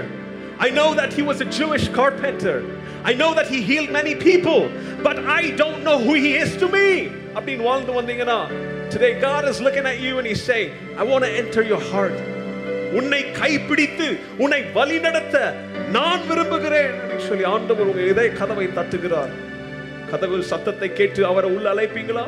I know that he was a Jewish carpenter. I know that he healed many people, but I don't know who he is to me. அப்படின்னு வாழ்ந்து வந்தீங்கன்னா Today God is looking at you and he's saying, I want to enter your heart. உன்னை கைப்பிடித்து உன்னை வழிநடத்த நான் விரும்புகிறேன் அப்படின்னு சொல்லி ஆண்டவர் உங்க இதய கதவை தட்டுகிறார் கதவு சத்தத்தை கேட்டு அவரை உள்ள அழைப்பீங்களா